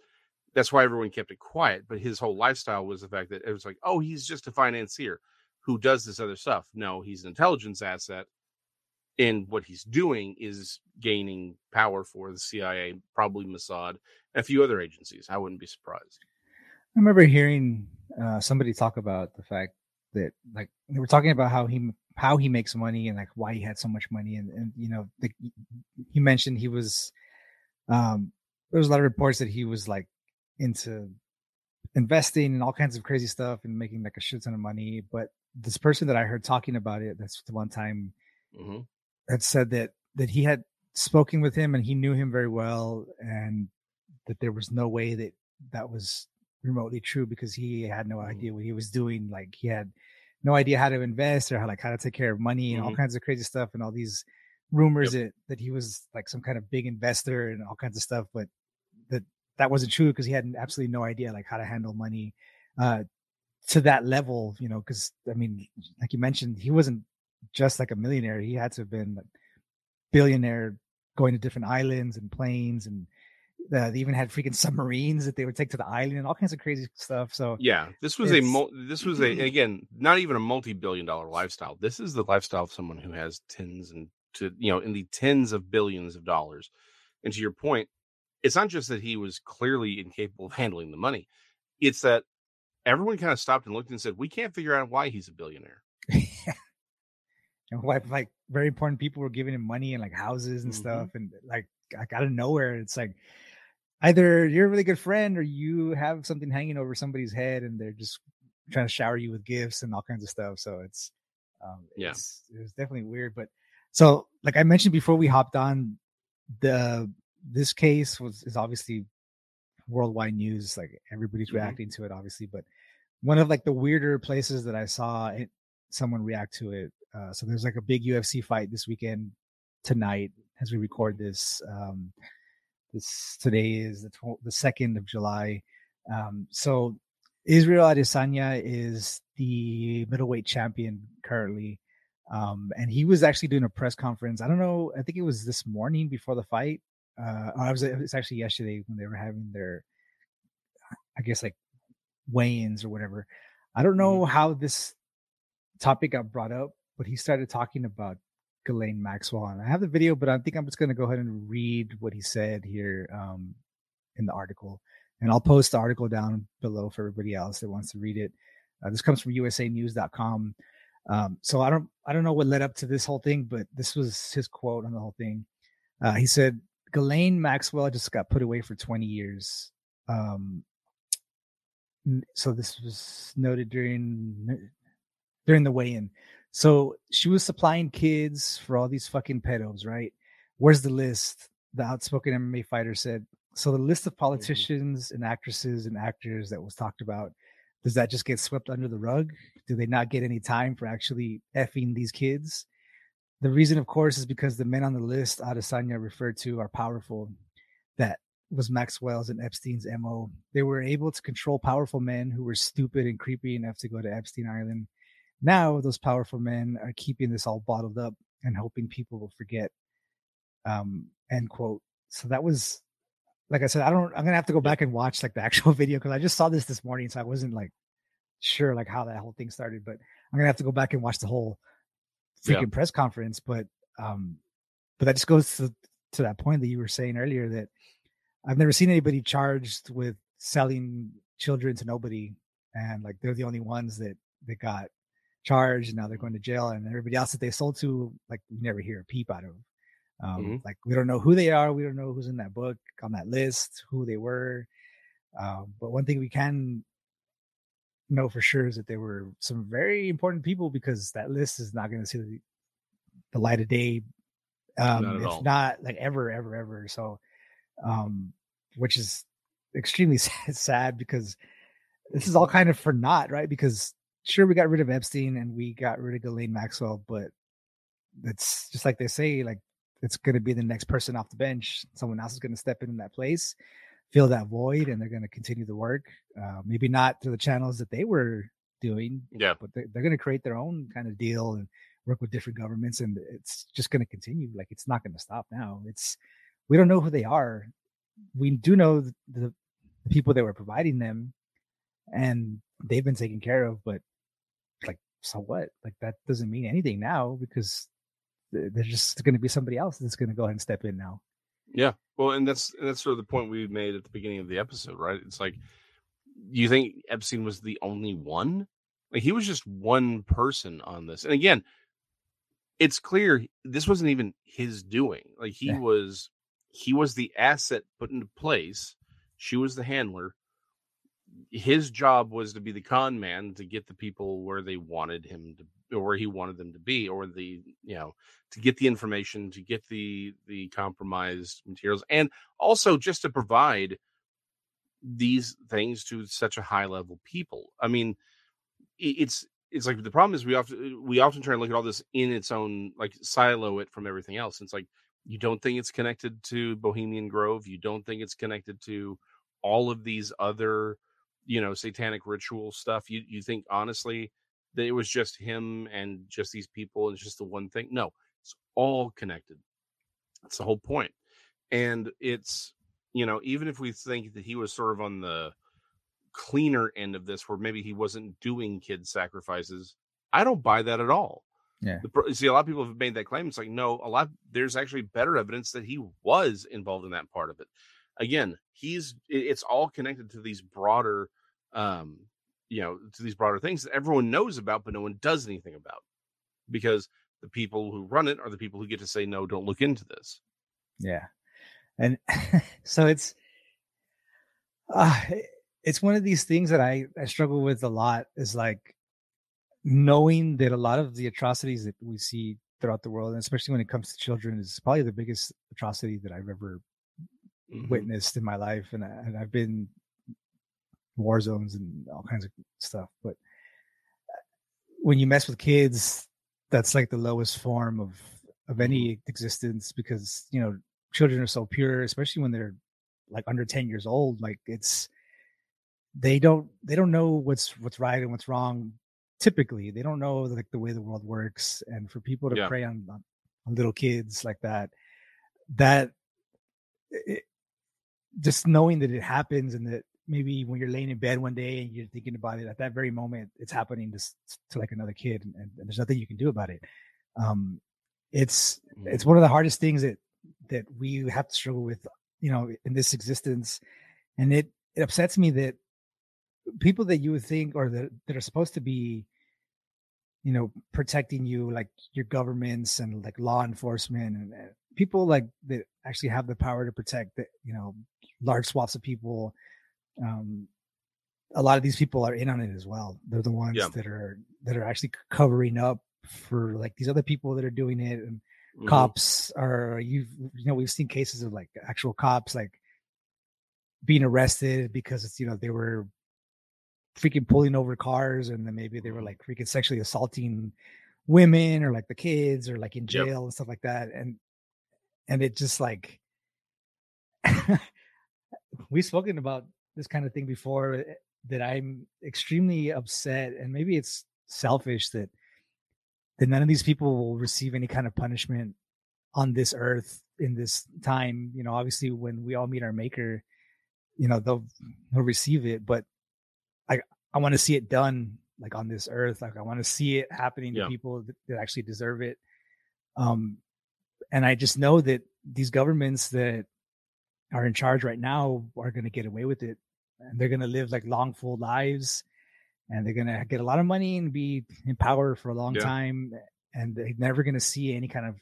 That's why everyone kept it quiet. But his whole lifestyle was the fact that it was like, oh, he's just a financier who does this other stuff. No, he's an intelligence asset. And what he's doing is gaining power for the CIA, probably Mossad, a few other agencies. I wouldn't be surprised. I remember hearing uh, somebody talk about the fact that, like, they were talking about how he how he makes money and like why he had so much money, and and you know, the, he mentioned he was um there was a lot of reports that he was like into investing and all kinds of crazy stuff and making like a shit ton of money. But this person that I heard talking about it, that's the one time mm-hmm. had said that that he had spoken with him and he knew him very well, and that there was no way that that was remotely true because he had no mm-hmm. idea what he was doing. Like he had no idea how to invest or how like how to take care of money and mm-hmm. all kinds of crazy stuff and all these rumors yep. that that he was like some kind of big investor and all kinds of stuff, but that that wasn't true because he had absolutely no idea like how to handle money uh, to that level, you know, because I mean, like you mentioned, he wasn't just like a millionaire. He had to have been a billionaire going to different islands and planes and Uh, they even had freaking submarines that they would take to the island and all kinds of crazy stuff. So yeah, this was a mul- this was a again not even a multi-billion dollar lifestyle. This is the lifestyle of someone who has tens and to you know in the tens of billions of dollars. And to your point, it's not just that he was clearly incapable of handling the money; it's that everyone kind of stopped and looked and said, "We can't figure out why he's a billionaire." <laughs> and like, like very important people were giving him money and like houses and Mhm. stuff and like like out of nowhere it's like either you're a really good friend or you have something hanging over somebody's head and they're just trying to shower you with gifts and all kinds of stuff so it's um Yeah. it's, it was definitely weird but so like i mentioned before we hopped on the this case was is obviously worldwide news like everybody's Mhm. reacting to it obviously but one of like the weirder places that i saw it, someone react to it uh, so there's like a big ufc fight this weekend tonight as we record this um this today is the tw- the second of july um so israel adesanya is the middleweight champion currently um and he was actually doing a press conference i don't know i think it was this morning before the fight uh I was it's actually yesterday when they were having their i guess like weigh-ins or whatever i don't know how this topic got brought up but he started talking about Ghislaine Maxwell. And I have the video, but I think I'm just going to go ahead and read what he said here um, in the article. And I'll post the article down below for everybody else that wants to read it. Uh, this comes from USANews.com. Um, so I don't I don't know what led up to this whole thing, but this was his quote on the whole thing. Uh, he said, "Ghislaine Maxwell just got put away for 20 years." Um, so this was noted during during the weigh-in. So she was supplying kids for all these fucking pedos, right? Where's the list? The outspoken MMA fighter said. So the list of politicians and actresses and actors that was talked about, does that just get swept under the rug? Do they not get any time for actually effing these kids? The reason, of course, is because the men on the list Adesanya referred to are powerful. That was Maxwell's and Epstein's MO. They were able to control powerful men who were stupid and creepy enough to go to Epstein Island now those powerful men are keeping this all bottled up and hoping people will forget um end quote so that was like i said i don't i'm gonna have to go back and watch like the <laughs> actual video because i just saw this this morning so i wasn't like sure like how that whole thing started but i'm gonna have to go back and watch the whole Yeah. freaking press conference but um but that just goes to to that point that you were saying earlier that i've never seen anybody charged with selling children to nobody and like they're the only ones that that got charged and now they're going to jail and everybody else that they sold to like we never hear a peep out of um Mhm. like we don't know who they are we don't know who's in that book on that list who they were um but one thing we can know for sure is that they were some very important people because that list is not going to see the, the light of day um Not if all. not like ever ever ever so um which is extremely <laughs> sad, sad because this is all kind of for naught right? Because sure we got rid of epstein and we got rid of Ghislaine maxwell but it's just like they say like it's going to be the next person off the bench. Someone else is going to step in that place fill that void and they're going to continue the work uh, maybe not to the channels that they were doing Yeah. but they, they're going to create their own kind of deal and work with different governments and it's just going to continue like it's not going to stop now. It's we don't know who they are. We do know the, the, people that were providing them and they've been taken care of but like so what? Like that doesn't mean anything now because th- there's just going to be somebody else that's going to go ahead and step in now Yeah. Well, and that's and that's sort of the point we made at the beginning of the episode, right? It's like you think Epstein was the only one? Like he was just one person on this. And again, it's clear this wasn't even his doing. Like he Yeah. was he was the asset put into place. She was the handler. His job was to be the con man to get the people where they wanted him to or where he wanted them to be or the you know to get the information to get the the compromised materials and also just to provide these things to such a high level people. I mean it's it's like the problem is we often uh, we often try and look at all this in its own like silo it from everything else. It's like you don't think it's connected to bohemian grove you don't think it's connected to all of these other you know satanic ritual stuff. You you think honestly that it was just him and just these people and it's just the one thing no it's all connected that's the whole point and it's you know, even if we think that he was sort of on the cleaner end of this, where maybe he wasn't doing kid sacrifices, I don't buy that at all. Yeah. The, see, a lot of people have made that claim. It's like, no, a lot. There's actually better evidence that he was involved in that part of it. Again, he's. It's all connected to these broader, um, you know, to these broader things that everyone knows about, but no one does anything about, because the people who run it are the people who get to say no, don't look into this. Yeah, and <laughs> so it's, uh, it's one of these things that I I struggle with a lot. Is like knowing that a lot of the atrocities that we see throughout the world, and especially when it comes to children, is probably the biggest atrocity that I've ever mm-hmm. witnessed in my life, and, I, and I've been war zones and all kinds of stuff. But uh, when you mess with kids, that's like the lowest form of of any mm-hmm. existence because you know children are so pure, especially when they're like under ten years old. Like it's they don't they don't know what's what's right and what's wrong typically they don't know like the way the world works and for people to yeah. prey on, on, little kids like that that it, just knowing that it happens and that maybe when you're laying in bed one day and you're thinking about it at that very moment it's happening to, to like another kid and, and, there's nothing you can do about it um it's it's mm-hmm. one of the hardest things that that we have to struggle with you know in this existence and it it upsets me that people that you would think or that, that are supposed to be you know protecting you like your governments and like law enforcement and people like that actually have the power to protect the, you know large swaths of people um a lot of these people are in on it as well they're the ones yeah. that are that are actually covering up for like these other people that are doing it and mm-hmm. cops are you've you know we've seen cases of like actual cops like being arrested because it's you know they were freaking pulling over cars and then maybe they were mm-hmm. like freaking sexually assaulting women or like the kids or like in jail yep. and stuff like that and and it just like <laughs> we've spoken about this kind of thing before eh, that i'm extremely upset and maybe it's selfish that that none of these people will receive any kind of punishment on this earth in this time you know obviously when we all meet our maker you know they'll they'll receive it but I I want to see it done like on this earth. Like I want to see it happening to people that, that, actually deserve it. Um, and I just know that these governments that are in charge right now are going to get away with it, and they're going to live like long, full lives, and they're going to get a lot of money and be in power for a long yeah. time, and they're never going to see any kind of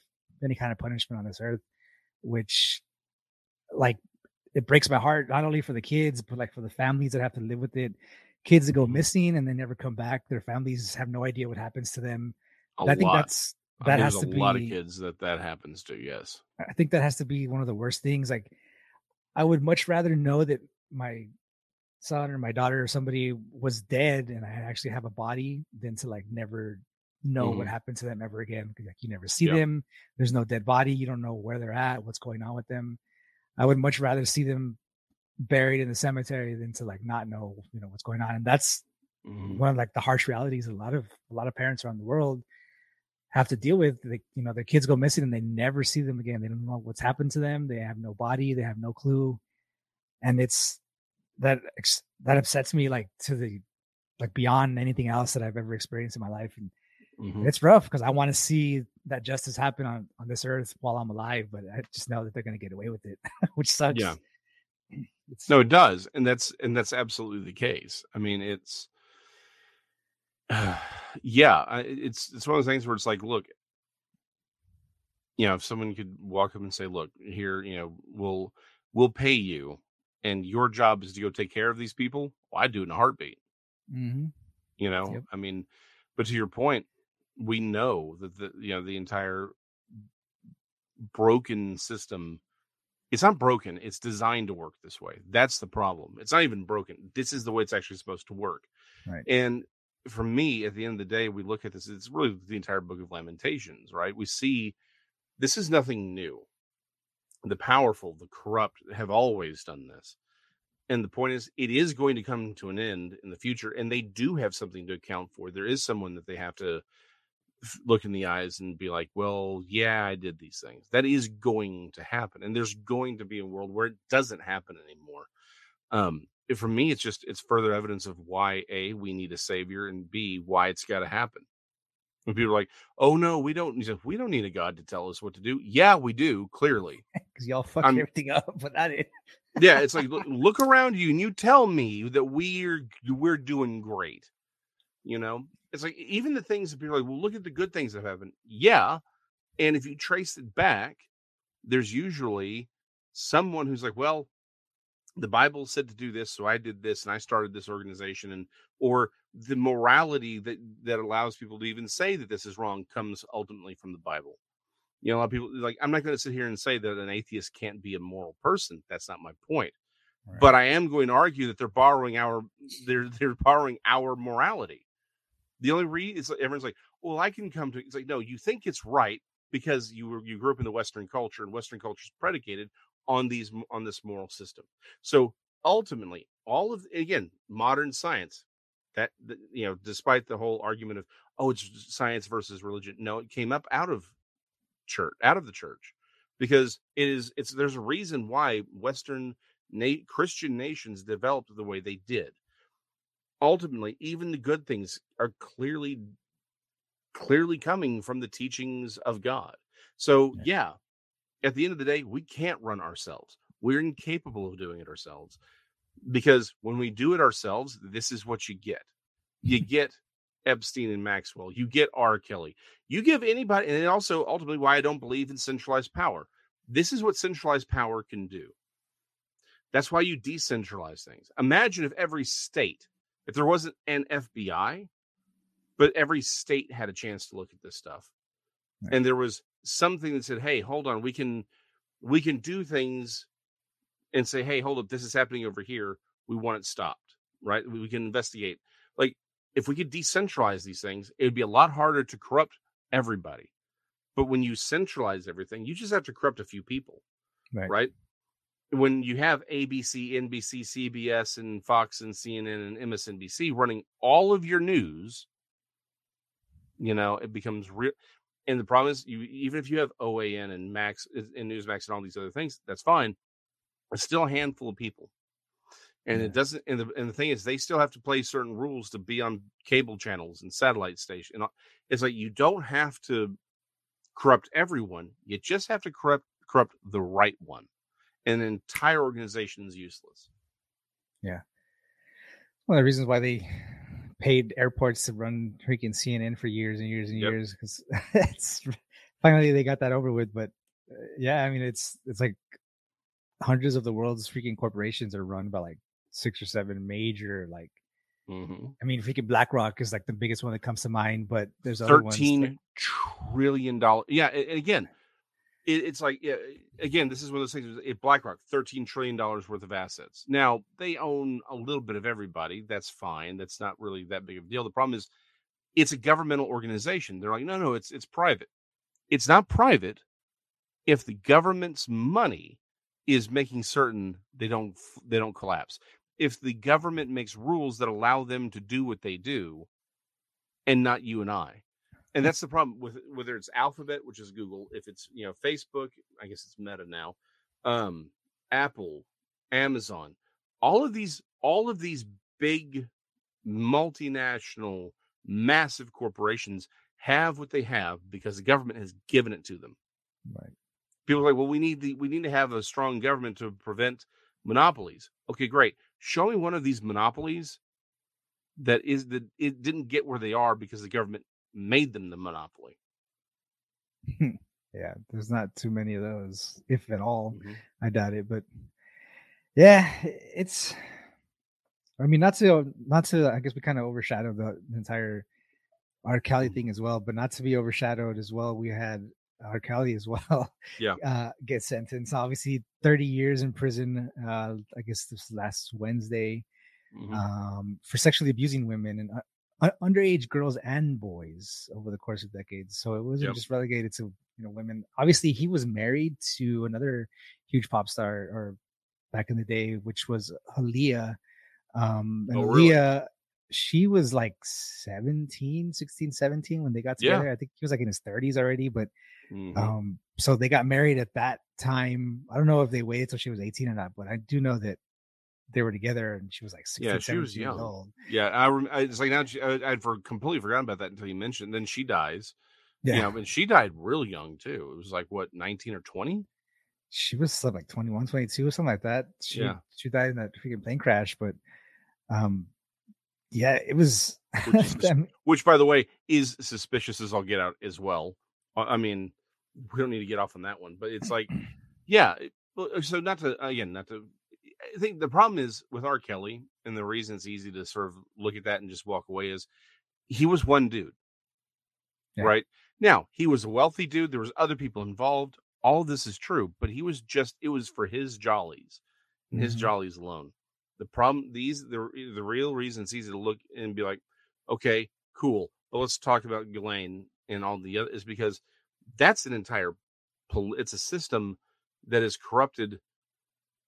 any kind of punishment on this earth, which like it breaks my heart not only for the kids but like for the families that have to live with it kids that go mm-hmm. missing and they never come back. Their families have no idea what happens to them. I think that's that has to be a lot of kids that that happens to. Yes, I think that has to be one of the worst things. Like, I would much rather know that my son or my daughter or somebody was dead and I actually have a body than to like never know mm. what happened to them ever again like you never see them. There's no dead body. You don't know where they're at, what's going on with them. I would much rather see them buried in the cemetery than to like not know you know what's going on and that's mm-hmm. one of like the harsh realities a lot of a lot of parents around the world have to deal with like you know their kids go missing and they never see them again. They don't know what's happened to them. They have no body. They have no clue. And it's that that upsets me like to the like beyond anything else that i've ever experienced in my life. And mm-hmm. it's rough because i want to see that justice happen on on this earth while i'm alive but i just know that they're going to get away with it <laughs> which sucks. Yeah <clears throat> it's, no, it does, and that's and that's absolutely the case. I mean, it's <sighs> yeah, it's it's one of those things where it's like, look, you know, if someone could walk up and say, "Look, here, you know, we'll we'll pay you, and your job is to go take care of these people," well, I'd do it in a heartbeat. Mm-hmm. You know, yep. I mean, but to your point, we know that the you know the entire broken system it's not broken it's designed to work this way that's the problem it's not even broken this is the way it's actually supposed to work right and for me at the end of the day we look at this it's really the entire book of lamentations right we see this is nothing new the powerful the corrupt have always done this and the point is it is going to come to an end in the future and they do have something to account for there is someone that they have to look in the eyes and be like, well, yeah, I did these things. That is going to happen. And there's going to be a world where it doesn't happen anymore. Um, for me, it's just it's further evidence of why A, we need a savior, and B, why it's gotta happen. When people are like, oh no, we don't we don't need a God to tell us what to do. Yeah, we do, clearly. <laughs> Because y'all fuck I'm, everything <laughs> up without it. yeah, it's like look, look around you and you tell me that we're we're doing great. You know, it's like even the things that people are like, well, look at the good things that have happened. Yeah. And if you trace it back, there's usually someone who's like, well, the Bible said to do this, so I did this and I started this organization and or the morality that that allows people to even say that this is wrong comes ultimately from the Bible. You know, a lot of people like I'm not going to sit here and say that an atheist can't be a moral person. That's not my point. Right. But I am going to argue that they're borrowing our they're they're borrowing our morality. The only reason is everyone's like, well, I can come to it's like, no, you think it's right because you were you grew up in the Western culture and Western culture is predicated on these on this moral system. So ultimately, all of again modern science that you know, despite the whole argument of oh, it's science versus religion, no, it came up out of church, out of the church, because it is it's there's a reason why Western na- Christian nations developed the way they did. Ultimately, even the good things are clearly clearly coming from the teachings of God. So yeah, at the end of the day, we can't run ourselves. We're incapable of doing it ourselves because when we do it ourselves, this is what you get. You <laughs> get Epstein and Maxwell. You get R. Kelly. You give anybody, and also ultimately why I don't believe in centralized power. This is what centralized power can do. That's why you decentralize things. Imagine if every state, if there wasn't an FBI, but every state had a chance to look at this stuff. Right. And there was something that said, "Hey, hold on, we can we can do things and say, "Hey, hold up, this is happening over here. We want it stopped." Right? We can investigate. Like if we could decentralize these things, it would be a lot harder to corrupt everybody. But when you centralize everything, you just have to corrupt a few people. Right? right? When you have ABC, NBC, CBS, and Fox and CNN and MSNBC running all of your news, you know, it becomes real. And the problem is, you even if you have OAN and Max uh, and Newsmax and all these other things, that's fine. It's still a handful of people, and yeah. it doesn't. And the and the thing is, they still have to play certain rules to be on cable channels and satellite station. And it's like you don't have to corrupt everyone. You just have to corrupt corrupt the right one. An entire organization is useless. Yeah. One of the reasons why they paid airports to run freaking CNN for years and years and yep. years because <laughs> it's finally they got that over with. But uh, yeah, I mean it's it's like hundreds of the world's freaking corporations are run by like six or seven major like. Mm-hmm. I mean, freaking BlackRock is like the biggest one that comes to mind, but there's other thirteen ones trillion dollar. Yeah, and again, it, it's like again, this is one of those things. If eh, BlackRock, thirteen trillion dollars worth of assets. Now they own a little bit of everybody. That's fine. That's not really that big of a deal. The problem is, it's a governmental organization. They're like, no, no, it's it's private. It's not private if the government's money is making certain they don't they don't collapse. If the government makes rules that allow them to do what they do, and not you and I and that's the problem with whether it's Alphabet, which is Google, if it's you know Facebook, I guess it's Meta now, um, Apple, Amazon, all of these, all of these big multinational, massive corporations have what they have because the government has given it to them. Right. People are like, well, we need the we need to have a strong government to prevent monopolies. Okay, great. Show me one of these monopolies that is that it didn't get where they are because the government made them the monopoly. <laughs> yeah, there's not too many of those, if at all. Mm-hmm. I doubt it, but yeah, it's. I mean, not to not to. I guess we kind of overshadowed the, the entire R. Kelly mm-hmm. thing as well, but not to be overshadowed as well. We had R. Kelly as well. Yeah, <laughs> uh, get sentenced. Obviously, 30 years in prison. Uh, I guess this last Wednesday. Mm-hmm. Um, for sexually abusing women and uh, underage girls and boys over the course of decades. So it wasn't yep. just relegated to you know women. Obviously, he was married to another huge pop star or back in the day, which was Aaliyah. Um, and oh, Aaliyah, she was like 17, 16, 17 when they got Yeah. together. I think he was like in his 30s already, but Mhm. um so they got married at that time. I don't know if they waited till she was 18 or not, but I do know that they were together and she was like 16, Yeah, she was young. old. yeah, I, rem- I it's like now she, I, I'd for, completely forgotten about that until you mentioned. Then she dies. Yeah. You know, and she died real young too. It was like what, 19 or 20? she was like 21 22 or something like that she Yeah. she died in that freaking plane crash but um yeah it was Which is <laughs> Which, by the way, is suspicious as I'll get out as well. I mean, we don't need to get off on that one, but it's like, <clears throat> yeah. So not to again, not to. I think the problem is with R. Kelly, and the reason it's easy to sort of look at that and just walk away is he was one dude, Yeah. right? Now he was a wealthy dude. There was other people involved. All this is true, but he was just it was for his jollies and his mm-hmm. jollies alone. The problem, these the the real reason it's easy to look and be like, okay, cool, but let's talk about Ghislaine and all the other is because that's an entire pol- it's a system that is corrupted.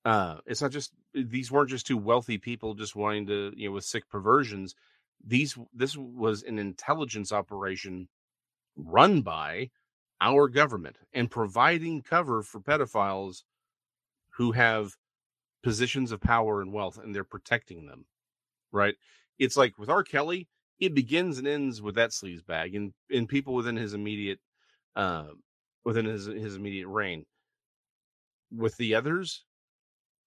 Uh, it's not just these weren't just two wealthy people just wanting to you know with sick perversions. These this was an intelligence operation run by our government and providing cover for pedophiles who have positions of power and wealth and they're protecting them right? It's like with r. Kelly it begins and ends with that sleaze bag and and people within his immediate uh within his his immediate reign. With the others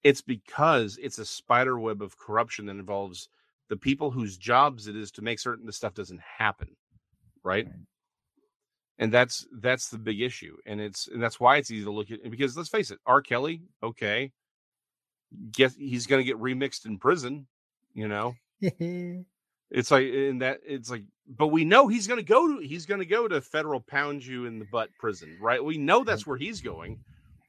it's because it's a spider web of corruption that involves the people whose jobs it is to make certain this stuff doesn't happen right? Right. and that's that's the big issue and it's and that's why it's easy to look at because let's face it r. Kelly okay guess he's going to get remixed in prison you know? <laughs> It's like in that it's like but we know he's going to go to he's going to go to federal pound you in the butt prison right? We know that's where he's going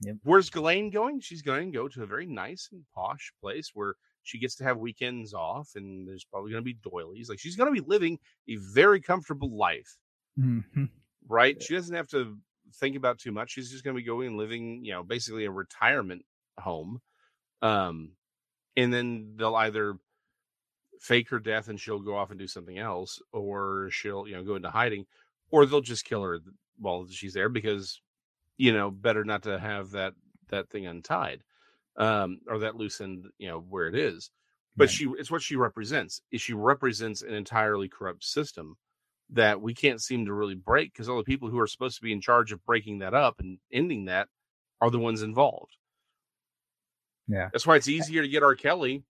Yep. where's Ghislaine going she's going to go to a very nice and posh place where she gets to have weekends off and there's probably going to be doilies like she's going to be living a very comfortable life Mhm. right? She doesn't have to think about too much. She's just going to be going and living, you know, basically a retirement home. Um, and then they'll either fake her death and she'll go off and do something else, or she'll, you know, go into hiding, or they'll just kill her while she's there because, you know, better not to have that that thing untied, um, or that loosened, you know, where it is. But Right. she, it's what she represents. Is she represents an entirely corrupt system that we can't seem to really break because all the people who are supposed to be in charge of breaking that up and ending that are the ones involved. Yeah. That's why it's easier to get R. Kelly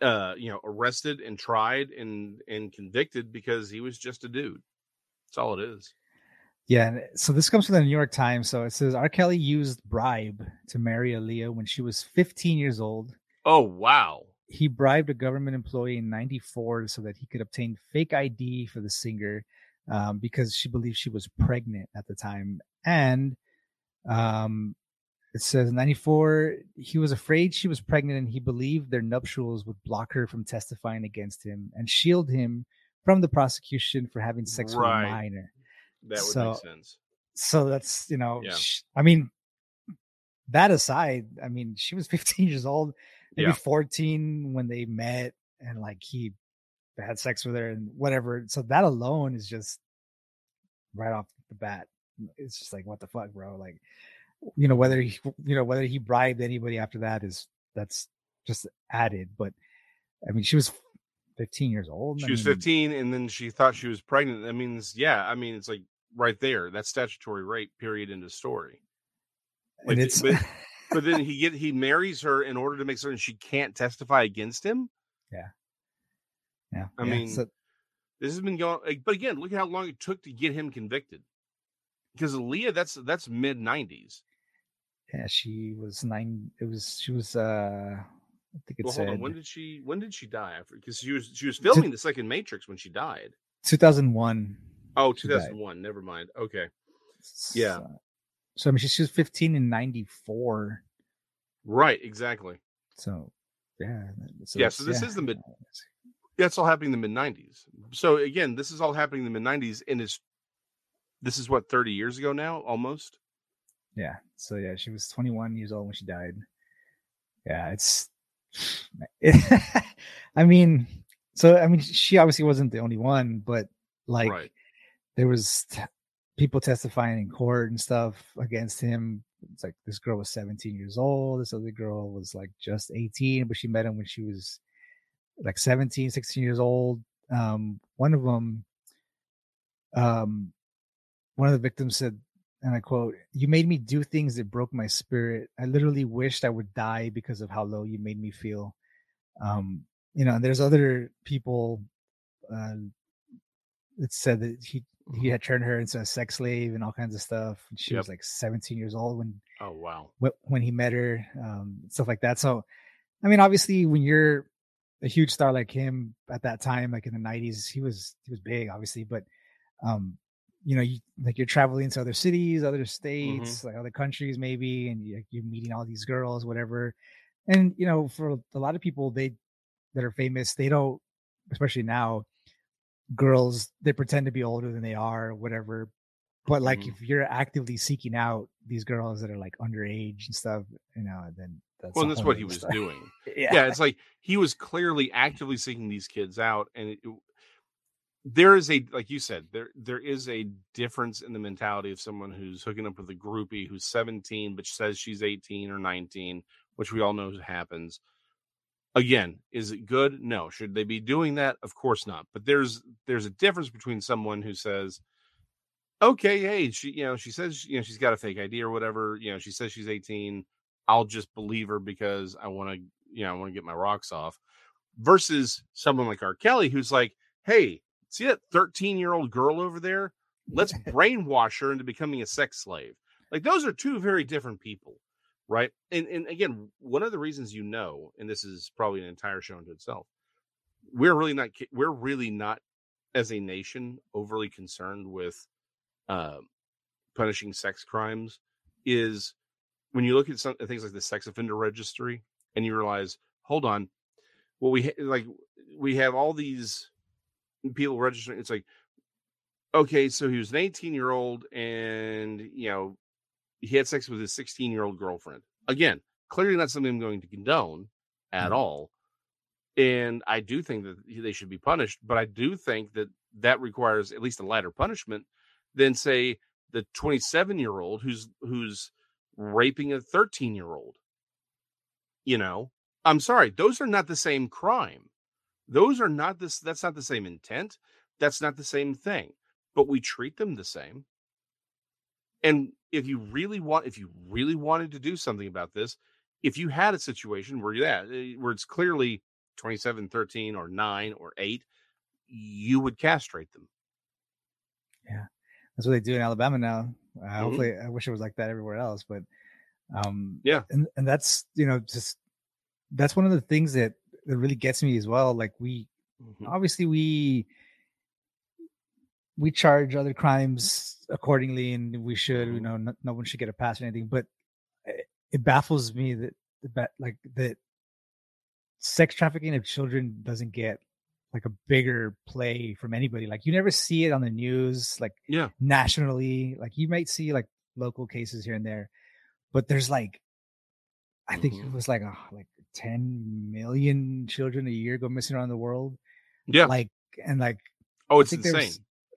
uh, you know, arrested and tried and and convicted because he was just a dude. That's all it is. Yeah. So this comes from the New York Times. So it says R. Kelly used bribe to marry Aaliyah when she was 15 years old. Oh wow. He bribed a government employee in 94 so that he could obtain fake ID for the singer um, because she believed she was pregnant at the time. And um, it says in 94, he was afraid she was pregnant and he believed their nuptials would block her from testifying against him and shield him from the prosecution for having sex with Right. a minor. That would So- make sense. So that's, you know, Yeah. sh- I mean, that aside, I mean, she was <laughs> 15 years old, maybe Yeah. 14 when they met and like he had sex with her and whatever. So that alone is just right off the bat. It's just like, what the fuck, bro? Like, you know, whether he, you know, whether he bribed anybody after that is that's just added. But I mean, she was 15 years old. I She was mean, 15 and then she thought she was pregnant. That means, yeah, I mean, it's like right there. That's statutory rape, period, into the story. And it's, but- <laughs> But then he get he marries her in order to make certain she can't testify against him. yeah. Yeah. I yeah, mean, so- This has been going, like, but again, look at how long it took to get him convicted. Because Aaliyah, that's that's mid 90s. Yeah, she was nine. It was she was. uh I think it Well, said hold on. When did she when did she die? Because she was she was filming the second Matrix when she died. 2001. Oh, She died. 2001. Never mind. Okay. Yeah. So, so I mean, she, she was 15 in 94. Right. Exactly. So yeah. So Yeah, so this is the mid- That's all happening in the mid 90s. So again, this is all happening in the mid 90s, and it's this is what 30 years ago now, almost. Yeah. So yeah, she was 21 years old when she died. Yeah, it's. <laughs> I mean, so I mean, she obviously wasn't the only one, but like Right. There was t- people testifying in court and stuff against him. It's like this girl was 17 years old. This other girl was like just 18, but she met him when she was like 17, 16 years old. Um, one of them, um, one of the victims said, and I quote, You made me do things that broke my spirit. I literally wished I would die because of how low you made me feel. Um, you know, and there's other people uh, that said that he he had turned her into a sex slave and all kinds of stuff. And she was like 17 years old when Oh wow. when he met her, um, stuff like that. So, I mean, obviously, when you're a huge star like him at that time, like in the '90s, he was he was big, obviously, but um, you know, you like you're traveling to other cities, other states, like other countries, maybe, and you, you're meeting all these girls, whatever. And you know, for a lot of people, they that are famous, they don't, especially now, girls they pretend to be older than they are, or whatever. But like, Mhm. if you're actively seeking out these girls that are like underage and stuff, you know, then that's Well, and that's what he was story. doing. <laughs> yeah. yeah, it's like he was clearly actively seeking these kids out, and it, it- there is a like you said there there is a difference in the mentality of someone who's hooking up with a groupie who's 17 but says she's 18 or 19, which we all know happens. Again, is it good? No. Should they be doing that? Of course not. But there's there's a difference between someone who says, "Okay, hey, she you know she says you know she's got a fake ID or whatever. You know she says she's 18. I'll just believe her because I want to you know I want to get my rocks off." Versus someone like R. Kelly who's like, "Hey, see that 13 year old girl over there? Let's <laughs> brainwash her into becoming a sex slave." Like those are two very different people right? And and again, one of the reasons you know, and this is probably an entire show unto itself, we're really not we're really not as a nation overly concerned with uh, punishing sex crimes. Is when you look at some things like the sex offender registry, and you realize, hold on, well we ha- like we have all these people registering. It's like, okay, so he was an 18 year old, and you know he had sex with his 16 year old girlfriend. Again, clearly not something I'm going to condone at Mhm. all. And I do think that they should be punished, but I do think that that requires at least a lighter punishment than say the 27 year old who's who's raping a 13 year old. You know, I'm sorry, those are not the same crime. Those are not this that's not the same intent. That's not the same thing. But we treat them the same. And if you really want, if you really wanted to do something about this, if you had a situation where yeah, eh, where it's clearly 27, 13, or nine or eight, you would castrate them. Yeah. That's what they do in Alabama now. Uh, Mhm. Hopefully, I wish it was like that everywhere else, but um, Yeah. and and that's you know just that's one of the things that that really gets me as well. Like we Mhm. obviously we we charge other crimes accordingly, and we should. You know, no, no one should get a pass or anything, but it, it baffles me that that like that sex trafficking of children doesn't get like a bigger play from anybody. Like you never see it on the news, like Yeah. nationally. Like you might see like local cases here and there, but there's like I think it Mhm. was like a, like 10 million children a year go missing around the world. Yeah. Like and like oh, it's insane.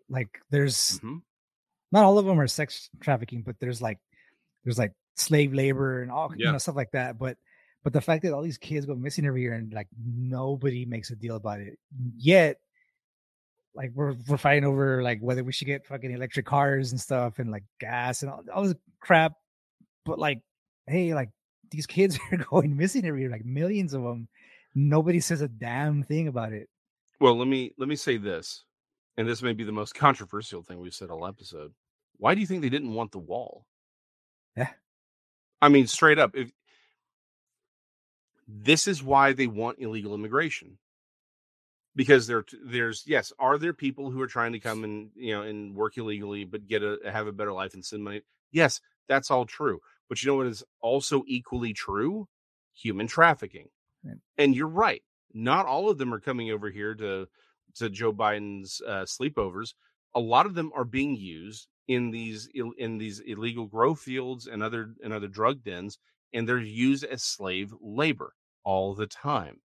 Like there's Mhm. not all of them are sex trafficking, but there's like there's like slave labor and all you know stuff like that. But but the fact that all these kids go missing every year and like nobody makes a deal about it yet, like we're we're fighting over like whether we should get fucking electric cars and stuff and like gas and all, all this crap. But like, hey, like these kids <laughs> are going missing every year, like millions of them. Nobody says a damn thing about it. Well, let me let me say this, and this may be the most controversial thing we've said all episode. Why do you think they didn't want the wall? Yeah. I mean, straight up, if this is why they want illegal immigration, because there there's yes, are there people who are trying to come and you know and work illegally but get a have a better life and send money? Yes, that's all true. But you know what is also equally true? Human trafficking. Right. And you're right. Not all of them are coming over here to to Joe Biden's uh, sleepovers. A lot of them are being used in these in these illegal grow fields and other and other drug dens, and they're used as slave labor all the time.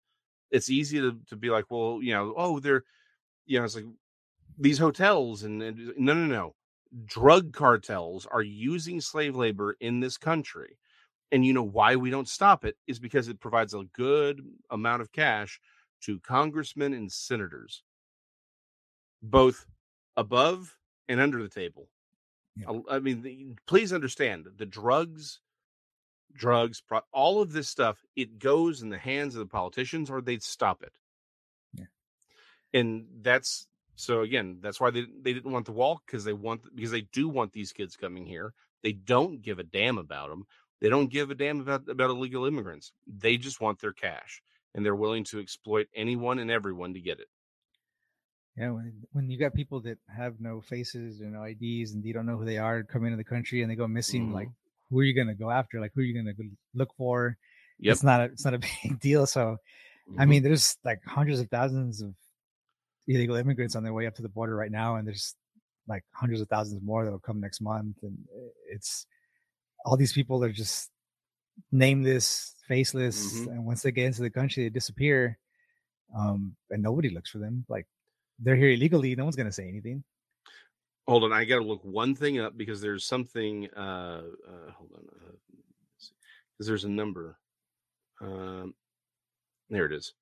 it's easy to, to be like, well, you know, oh, they're, you know, it's like these hotels and, and no, no, no. Drug cartels are using slave labor in this country. And you know why we don't stop it is because it provides a good amount of cash to congressmen and senators, both above and under the table. Yeah. I mean, the, please understand the drugs, drugs, pro- all of this stuff, it goes in the hands of the politicians or they'd stop it. Yeah. And that's so again, that's why they they didn't want the wall because they want because they do want these kids coming here. They don't give a damn about them. They don't give a damn about about illegal immigrants. They just want their cash, and they're willing to exploit anyone and everyone to get it. Yeah, when when you got people that have no faces and no IDs and you don't know who they are come into the country and they go missing, mm-hmm. like who are you gonna go after? Like who are you gonna look for? Yep. It's not a it's not a <laughs> big deal. So, mm-hmm. I mean, there's like hundreds of thousands of illegal immigrants on their way up to the border right now, and there's like hundreds of thousands more that'll come next month, and it's all these people are just nameless, faceless, mm-hmm. and once they get into the country, they disappear, um, and nobody looks for them. Like they're here illegally. No one's gonna say anything. Hold on, I gotta look one thing up because there's something. Uh, uh hold on, because uh, there's a number. Um, there it is.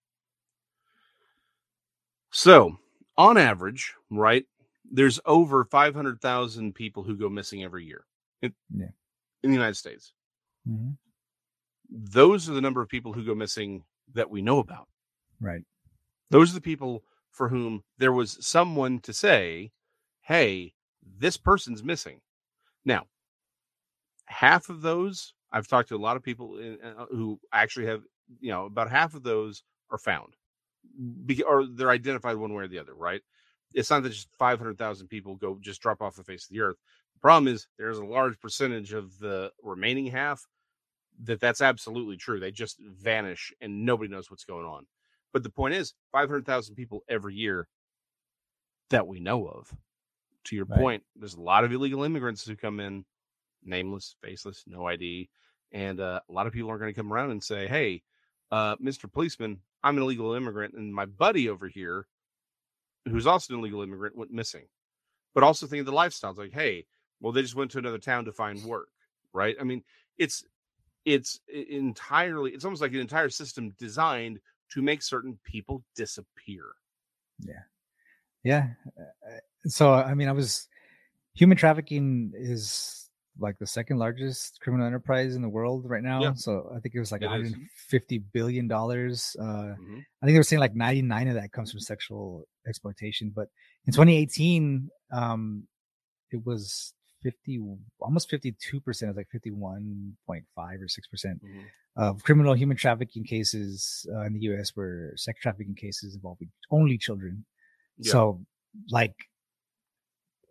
So, on average, right, there's over 500,000 people who go missing every year in, yeah. in the United States. Mm-hmm. Those are the number of people who go missing that we know about. Right. Those are the people for whom there was someone to say, hey, this person's missing. Now, half of those, I've talked to a lot of people in, uh, who actually have, you know, about half of those are found, Be, or they're identified one way or the other, right? It's not that just 500,000 people go just drop off the face of the earth. The problem is there's a large percentage of the remaining half that that's absolutely true. They just vanish and nobody knows what's going on. But the point is, 500,000 people every year that we know of. To your right. point, there's a lot of illegal immigrants who come in nameless, faceless, no ID. And uh, a lot of people are going to come around and say, hey, uh, Mr. Policeman, I'm an illegal immigrant, and my buddy over here, who's also an illegal immigrant, went missing. But also think of the lifestyle. It's like, hey, well, they just went to another town to find work, right? I mean, it's it's entirely it's almost like an entire system designed to make certain people disappear. Yeah. Yeah. Uh, uh, so, I mean, I was human trafficking is like the second largest criminal enterprise in the world right now. Yeah. So I think it was like it 150 is. billion dollars. Uh, mm-hmm. I think they were saying like 99 of that comes from sexual exploitation. But in 2018, um, it was 50 almost 52 percent like 51.5 or 6 percent mm-hmm. of criminal human trafficking cases uh, in the us were sex trafficking cases involving only children yeah. so like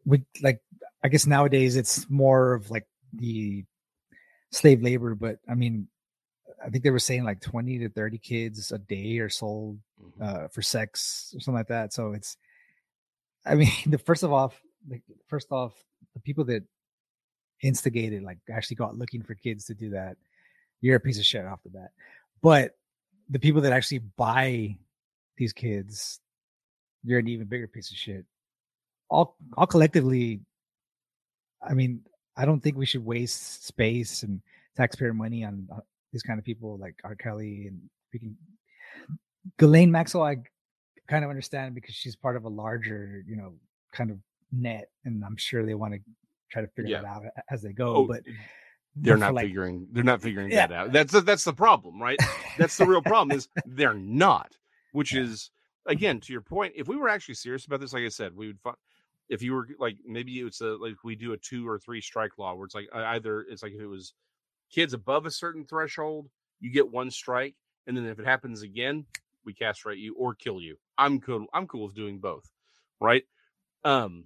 with like i guess nowadays it's more of like the slave labor but i mean i think they were saying like 20 to 30 kids a day are sold mm-hmm. uh, for sex or something like that so it's i mean <laughs> the first of all like first off the people that instigated, like actually got looking for kids to do that, you're a piece of shit off the bat. But the people that actually buy these kids, you're an even bigger piece of shit. All all collectively, I mean, I don't think we should waste space and taxpayer money on uh, these kind of people like R. Kelly and freaking Maxwell. I kind of understand because she's part of a larger, you know, kind of net, and I'm sure they want to try to figure yeah. that out as they go. Oh, but they're not like, figuring they're not figuring yeah. that out. That's that's the problem, right? That's the real problem is <laughs> they're not. Which is again to your point. If we were actually serious about this, like I said, we would. Find, if you were like maybe it's a like we do a two or three strike law where it's like either it's like if it was kids above a certain threshold, you get one strike, and then if it happens again, we castrate you or kill you. I'm cool. I'm cool with doing both, right? Um,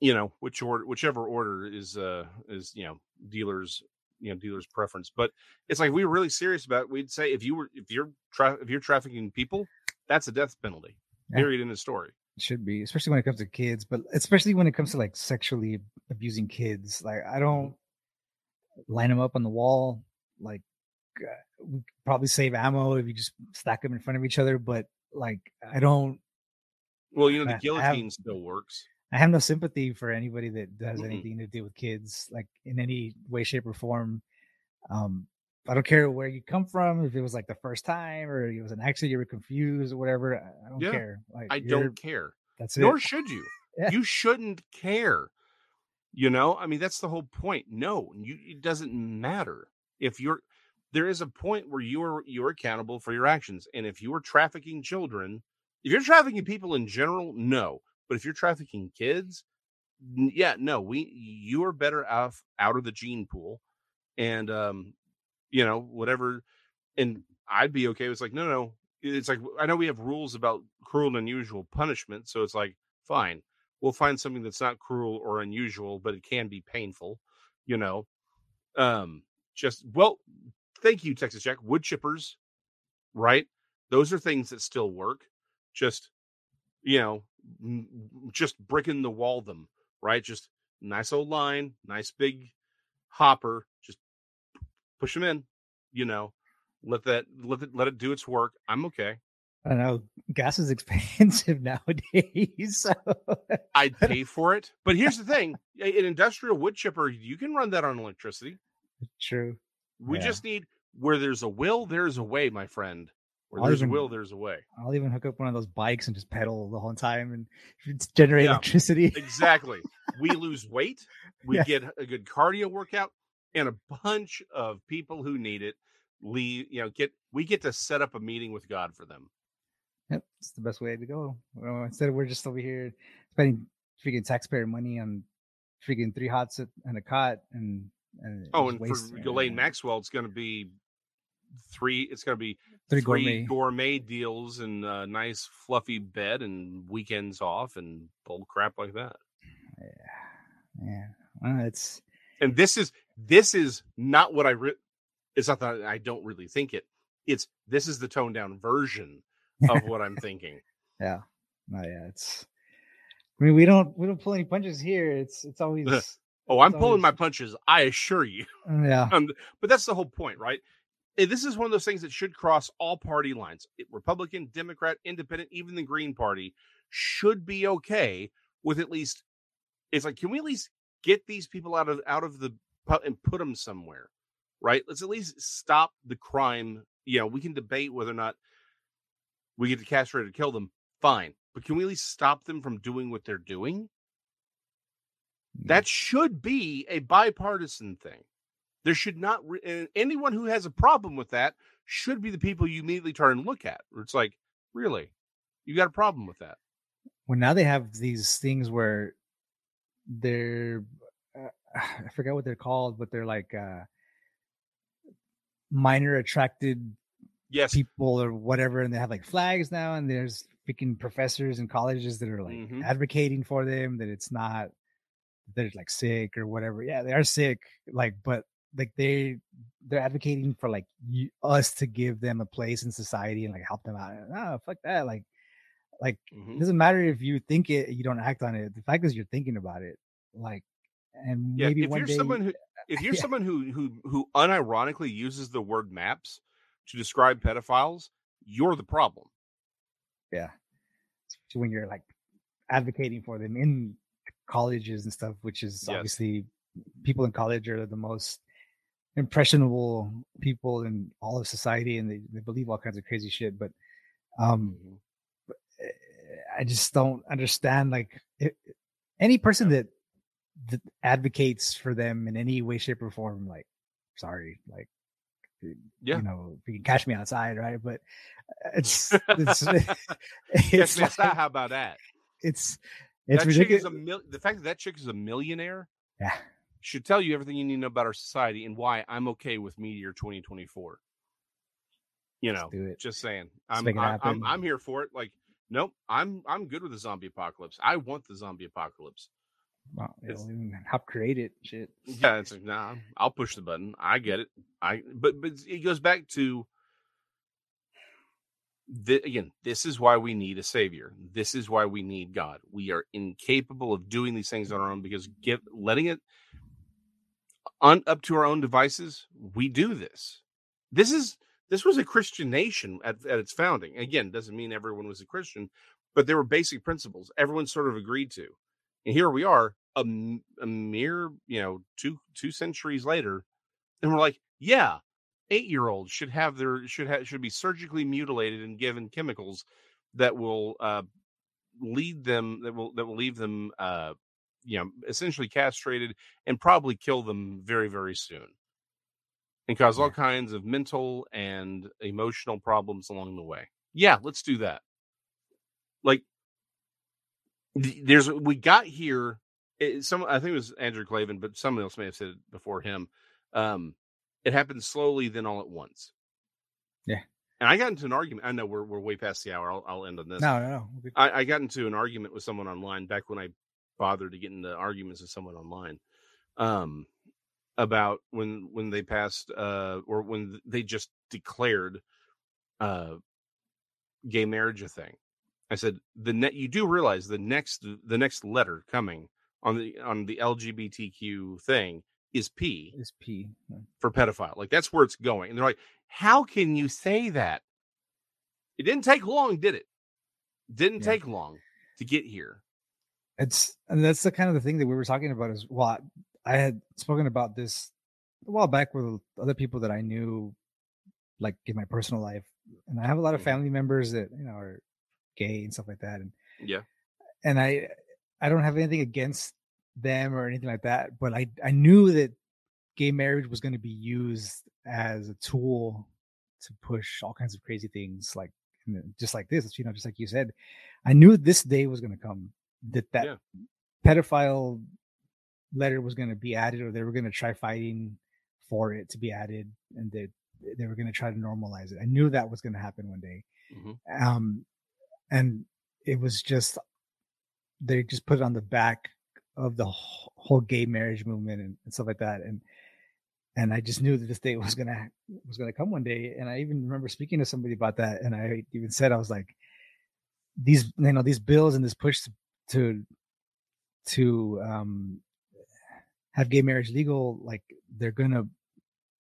you know which order whichever order is uh is you know dealers you know dealers preference but it's like we were really serious about it, we'd say if you were if you're tra- if you're trafficking people that's a death penalty yeah. period in the story it should be especially when it comes to kids but especially when it comes to like sexually abusing kids like i don't line them up on the wall like uh, we probably save ammo if you just stack them in front of each other. But like, I don't. Well, you know, the guillotine have- still works. I have no sympathy for anybody that has Mm-mm. anything to do with kids, like in any way, shape, or form. Um, I don't care where you come from. If it was like the first time, or it was an accident, you were confused, or whatever. I don't Yeah, care. Like, I don't care. That's it. Nor should you. <laughs> Yeah. You shouldn't care. You know, I mean, that's the whole point. No, you, it doesn't matter if you're. There is a point where you are you're accountable for your actions, and if you are trafficking children, if you're trafficking people in general, no. But if you're trafficking kids, yeah, no. We you are better off out of the gene pool, and um, you know whatever. And I'd be okay It's like no, no. It's like I know we have rules about cruel and unusual punishment, so it's like fine we'll find something that's not cruel or unusual but it can be painful you know um just well thank you texas jack wood chippers right those are things that still work just you know m- just bricking the wall them right just nice old line nice big hopper just push them in you know let that let it let it do its work i'm okay I know. Gas is <laughs> expensive nowadays. So I'd <laughs> pay for it. But here's the thing: an industrial wood chipper, you can run that on electricity. true. We Yeah. just need where there's a will, there's a way, my friend. Where I'll there's even- a will, there's a way. I'll even hook up one of those bikes and just pedal the whole time and generate Yeah. electricity. Exactly. we <laughs> lose weight, we Yeah. get a good cardio workout, and a bunch of people who need it leave. You know, get we get to set up a meeting with God for them. Yep, it's the best way to go. Well, instead of we're just over here spending freaking taxpayer money on freaking three hots and a cot and, and Oh, and for Ghislaine uh, Maxwell, it's going to be three. It's going to be three gourmet. gourmet deals and a nice fluffy bed and weekends off and bull crap like that. Yeah, yeah. Well, it's And this is this is not what I re- it's not that I don't really think it. It's this is the toned down version of what I'm <laughs> thinking. yeah, no, yeah. It's. I mean, we don't we don't pull any punches here. It's it's <laughs> always Oh, I'm It's pulling my punches, I assure you. yeah. <laughs> Um, but that's the whole point, right? Eh, This is one of those things that should cross all party lines. Republican, Democrat, Independent, even the Green Party should be okay with at least. It's like, can we at least get these people out of out of the and put them somewhere, right? Let's at least stop the crime. You know, we can debate whether or not we get to castrate or kill them. Fine, but can we at least stop them from doing what they're doing? That should be a bipartisan thing. There should not re- and anyone who has a problem with that should be the people you immediately turn and look at. It's like, really, you got a problem with that? well now they have these things where they're uh, <sighs> i forget what they're called but they're like uh minor attracted Yes, people or whatever and they have like flags now and there's freaking professors in colleges that are like Mhm. advocating for them that it's not they're like sick or whatever yeah they are sick like but like they they're advocating for like you, us to give them a place in society and like help them out no fuck that like like it Mhm. doesn't matter if you think it, you don't act on it. The fact is, you're thinking about it. Like, and yeah. maybe If you're day, someone who, <laughs> if you're Yeah. someone who who who unironically uses the word maps to describe pedophiles, you're the problem. yeah, especially when you're like advocating for them in colleges and stuff, which is Yes. obviously people in college are the most impressionable people in all of society, and they, they believe all kinds of crazy shit. But um, Mhm. eh, I just don't understand like it, any person that, that advocates for them in any way, shape, or form. Like, sorry, like, Yeah. you know, you can catch me outside, right? But <laughs> it's it's <laughs> it's like- how about that? it's it's that ridiculous. mil- the fact that that chick is a millionaire Yeah, should tell you everything you need to know about our society and why I'm okay with Meteor 2024. You know, just saying, I'm I'm, I'm. I'm here for it. Like, nope, I'm I'm good with the zombie apocalypse. I want the zombie apocalypse. Well, it's- it'll even help create it. Shit. Yeah, it's like, nah, I'll push the button. I get it. I but but it goes back to the, again, this is why we need a savior. This is why we need God. We are incapable of doing these things on our own because give letting it on up to our own devices, we do this. this is this was a Christian nation at, at its founding. Again, doesn't mean everyone was a Christian, but there were basic principles everyone sort of agreed to. And here we are, a, a mere you know two two centuries later, and we're like, yeah, eight year olds should have their should have should be surgically mutilated and given chemicals that will uh, lead them that will that will leave them uh, you know essentially castrated and probably kill them very very soon and cause all kinds of mental and emotional problems along the way. Yeah, let's do that. Like there's we got here it, some I think it was Andrew Klavan, but someone else may have said it before him. Um, it happened slowly, then all at once. Yeah. And I got into an argument. I know we're we're way past the hour. I'll, I'll end on this. No, no, no. I, I got into an argument with someone online back when I bothered to get into arguments with someone online. Um, about when when they passed uh or when they just declared uh gay marriage a thing. I said the net you do realize the next the next letter coming on the on the LGBTQ thing is P. Is P for pedophile. Like that's where it's going. And they're like, how can you say that? It didn't take long, did it? Didn't yeah. take long to get here. It's and that's the kind of the thing that we were talking about is what I had spoken about this a while back with other people that I knew, like in my personal life, and I have a lot of mm-hmm. family members that you know are gay and stuff like that, and yeah, and I I don't have anything against them or anything like that, but I I knew that gay marriage was going to be used as a tool to push all kinds of crazy things, like just like this, you know, just like you said. I knew this day was going to come that that yeah. pedophile letter was going to be added or they were going to try fighting for it to be added and that they, they were going to try to normalize it. I knew that was going to happen one day. Mm-hmm. Um, and it was just, they just put it on the back of the whole gay marriage movement and, and stuff like that. And, and I just knew that this day was gonna was gonna come one day. And I even remember speaking to somebody about that, and I even said I was like, these you know these bills and this push to to, to um have gay marriage legal, like they're gonna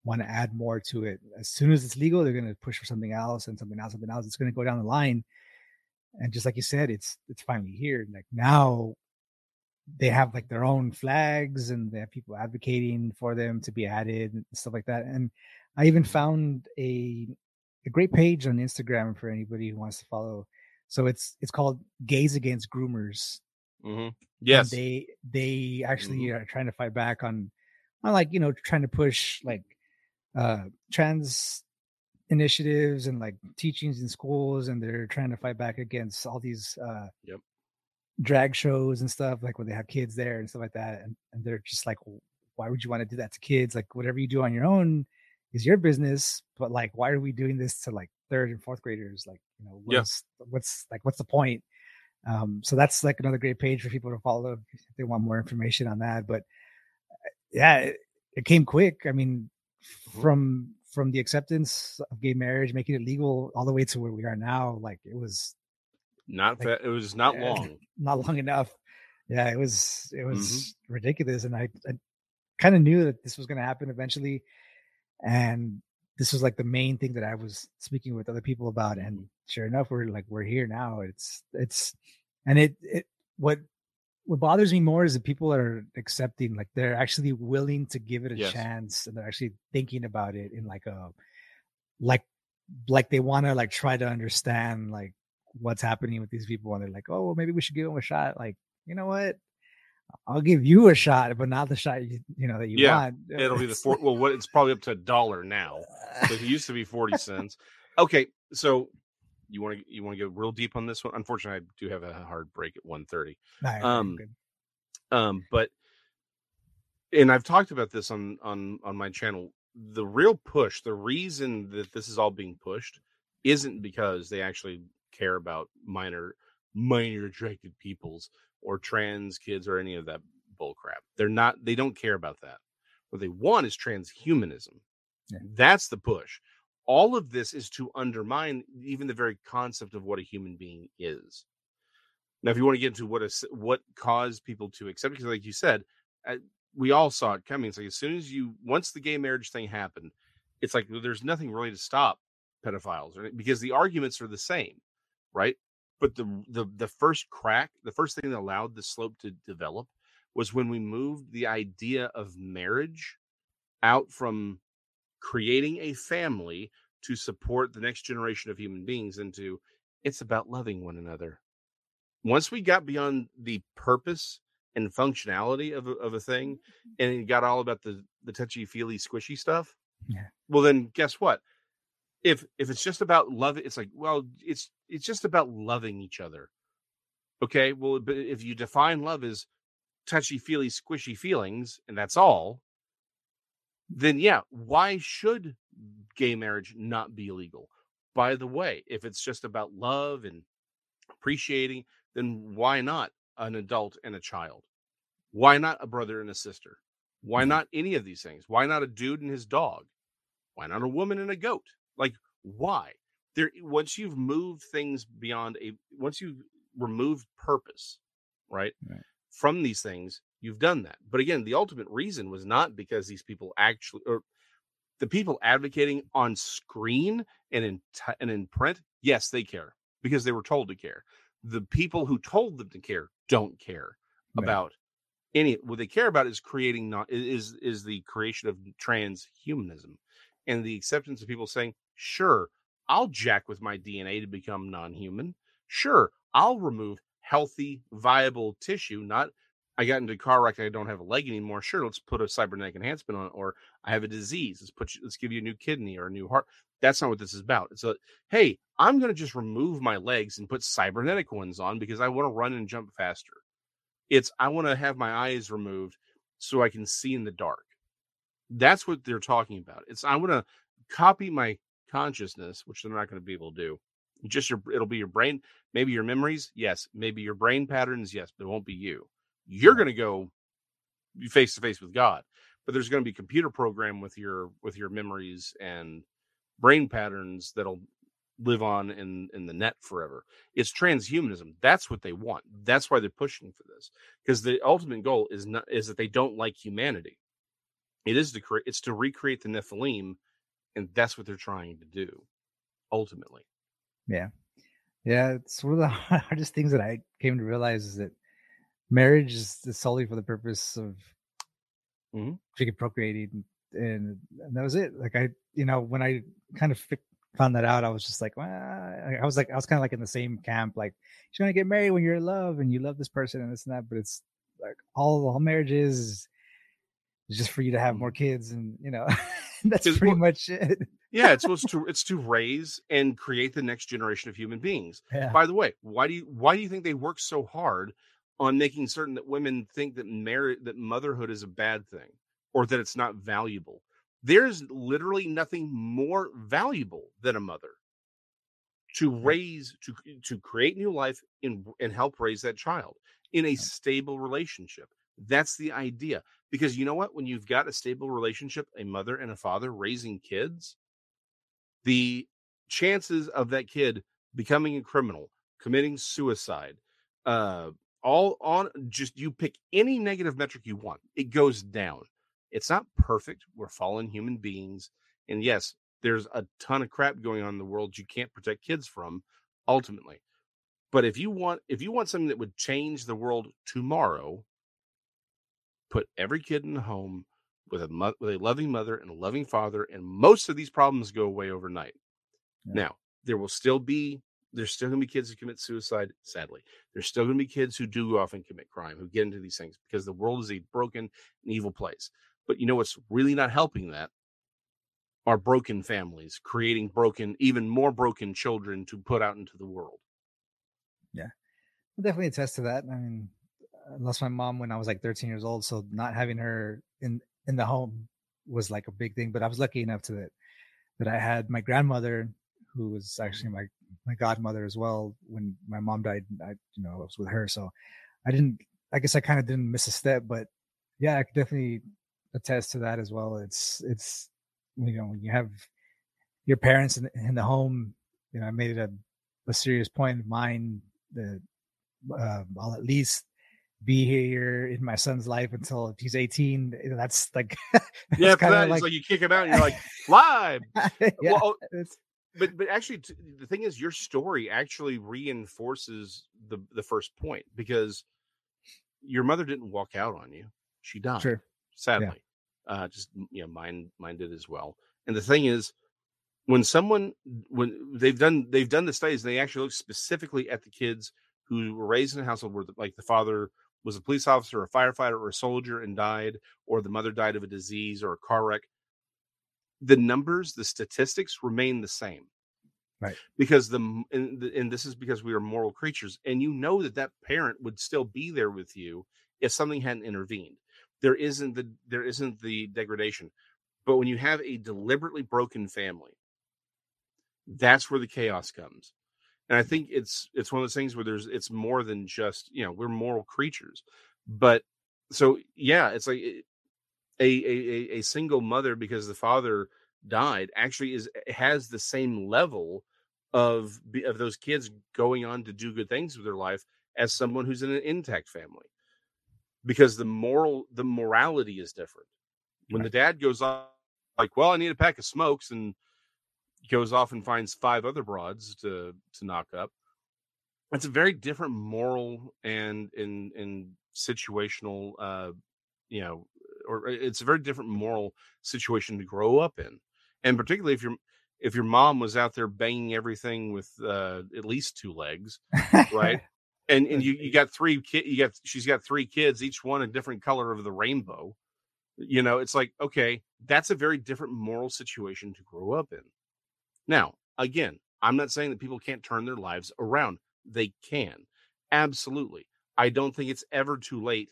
want to add more to it. As soon as it's legal, they're gonna push for something else and something else, something else. It's gonna go down the line. And just like you said, it's it's finally here. Like now they have like their own flags and they have people advocating for them to be added and stuff like that. And I even found a a great page on Instagram for anybody who wants to follow. So it's it's called Gays Against Groomers. Mm-hmm. Yes, and they they actually mm-hmm. are trying to fight back on on like you know trying to push like uh trans initiatives and like teachings in schools, and they're trying to fight back against all these uh yep. drag shows and stuff like when they have kids there and stuff like that, and and they're just like, why would you want to do that to kids? Like whatever you do on your own is your business, but like why are we doing this to like third and fourth graders? Like you know what's yeah. what's like what's the point? Um, so that's like another great page for people to follow if they want more information on that. But yeah, it, it came quick. I mean, mm-hmm. from from the acceptance of gay marriage, making it legal, all the way to where we are now, like it was not like, it was not long, <laughs> not long enough. Yeah, it was it was mm-hmm. ridiculous, and I, I kind of knew that this was going to happen eventually, and this was like the main thing that I was speaking with other people about. And sure enough, we're like we're here now. It's it's and it it what what bothers me more is that people are accepting like they're actually willing to give it a yes. chance and they're actually thinking about it in like a like like they want to like try to understand like what's happening with these people and they're like oh well, maybe we should give them a shot like you know what I'll give you a shot, but not the shot you, you know that you yeah, want. It'll be the four. Well, what it's probably up to a dollar now. But it used to be forty <laughs> cents. Okay, so you want to you want to go real deep on this one? Unfortunately, I do have a hard break at one thirty. um, um, but and I've talked about this on on on my channel. The real push, the reason that this is all being pushed, isn't because they actually care about minor minor attracted peoples or trans kids or any of that bull crap. They're not. They don't care about that. What they want is transhumanism. Yeah. That's the push. All of this is to undermine even the very concept of what a human being is. Now, if you want to get into what is what caused people to accept, because like you said, we all saw it coming. It's like as soon as you once the gay marriage thing happened, it's like there's nothing really to stop pedophiles right? because the arguments are the same, right? But the the the first crack, the first thing that allowed the slope to develop was when we moved the idea of marriage out from creating a family to support the next generation of human beings into it's about loving one another. Once we got beyond the purpose and functionality of a, of a thing mm-hmm. and it got all about the the touchy feely squishy stuff Yeah. well then guess what if if it's just about love it's like well it's it's just about loving each other okay? Well but if you define love as touchy feely squishy feelings and that's all then yeah why should gay marriage not be illegal? By the way if it's just about love and appreciating then why not an adult and a child? Why not a brother and a sister? Why Mhm. not any of these things? Why not a dude and his dog? Why not a woman and a goat? Like why there once you've moved things beyond a once you've removed purpose right Right. from these things you've done that but again the ultimate reason was not because these people actually or the people advocating on screen and in t- and in print yes they care because they were told to care the people who told them to care don't care Right. about any what they care about is creating not is is the creation of transhumanism and the acceptance of people saying sure i'll jack with my dna to become non-human. Sure i'll remove healthy viable tissue not i got into a car wreck i don't have a leg anymore. Sure let's put a cybernetic enhancement on it or i have a disease let's put you, let's give you a new kidney or a new heart. That's not what this is about. It's a hey i'm going to just remove my legs and put cybernetic ones on because i want to run and jump faster. It's i want to have my eyes removed so i can see in the dark. That's what they're talking about. It's i want to copy my consciousness which they're not going to be able to do. Just your it'll be your brain maybe your memories yes maybe your brain patterns yes but it won't be you. You're going to go face to face with god but there's going to be a computer program with your with your memories and brain patterns that'll live on in in the net forever. It's transhumanism. That's what they want. That's why they're pushing for this because the ultimate goal is not is that they don't like humanity. It is to create it's to recreate the nephilim and that's what they're trying to do ultimately Yeah, Yeah, it's one of the <laughs> hardest things that I came to realize is that marriage is solely for the purpose of Mhm. freaking procreating, and, and that was it. Like I, you know, when I kind of found that out, I was just like, well, I I was like, I was kind of like in the same camp. Like, you're gonna get married when you're in love and you love this person and this and that, but it's like all all marriage is is just for you to have more kids, and you know, <laughs> <laughs> that's pretty well, much it. yeah it's supposed <laughs> to it's to raise and create the next generation of human beings. Yeah, by the way why do you why do you think they work so hard on making certain that women think that marriage that motherhood is a bad thing or that it's not valuable? There's literally nothing more valuable than a mother to raise to to create new life and and help raise that child in a stable relationship. That's the idea because you know what? When you've got a stable relationship a mother and a father raising kids the chances of that kid becoming a criminal committing suicide uh all on just you pick any negative metric you want it goes down. It's not perfect we're fallen human beings and yes there's a ton of crap going on in the world you can't protect kids from ultimately. But if you want if you want something that would change the world tomorrow put every kid in a home with a mo- with a loving mother and a loving father and most of these problems go away overnight. Yeah. now there will still be there's still going to be kids who commit suicide sadly. There's still going to be kids who do and commit crime who get into these things because the world is a broken and evil place. But you know what's really not helping that? Are broken families creating broken even more broken children to put out into the world. Yeah, I'll definitely attest to that. I mean, Lost my mom when I was like 13 years old, so not having her in in the home was like a big thing. But I was lucky enough to that that I had my grandmother, who was actually my my godmother as well. When my mom died, I you know I was with her, so I didn't. I guess I kind of didn't miss a step, but yeah, I could definitely attest to that as well. It's it's you know when you have your parents in, in the home, you know, I made it a, a serious point of mine that uh, I'll at least be here in my son's life until he's 18. That's like, <laughs> yeah, kind of like, like, you kick him out and you're like, fly. <laughs> yeah, well, but but actually, t- the thing is, your story actually reinforces the the first point because your mother didn't walk out on you; she died. Sure. Sadly, yeah. uh, just you know, mine mine did as well. And the thing is, when someone when they've done they've done the studies, they actually look specifically at the kids who were raised in a household where the, like the father was a police officer, a firefighter, or a soldier and died, or the mother died of a disease or a car wreck the numbers, the statistics remain the same. Right. Because the and, and this is because we are moral creatures, and you know that that parent would still be there with you if something hadn't intervened. There isn't the there isn't the degradation, but when you have a deliberately broken family, that's where the chaos comes. And I think it's it's one of those things where there's it's more than just you know we're moral creatures, but so yeah, it's like eh, a a, a single mother because the father died actually is has the same level of of those kids going on to do good things with their life as someone who's in an intact family because the moral the morality is different when right. the dad goes off like well i need a pack of smokes and goes off and finds five other broads to to knock up. It's a very different moral and in in situational uh you know or it's a very different moral situation to grow up in. And particularly if your if your mom was out there banging everything with uh, at least two legs right? <laughs> And and you you got three kid you got she's got three kids each one a different color of the rainbow. You know it's like okay that's a very different moral situation to grow up in now again i'm not saying that people can't turn their lives around they can absolutely. I don't think it's ever too late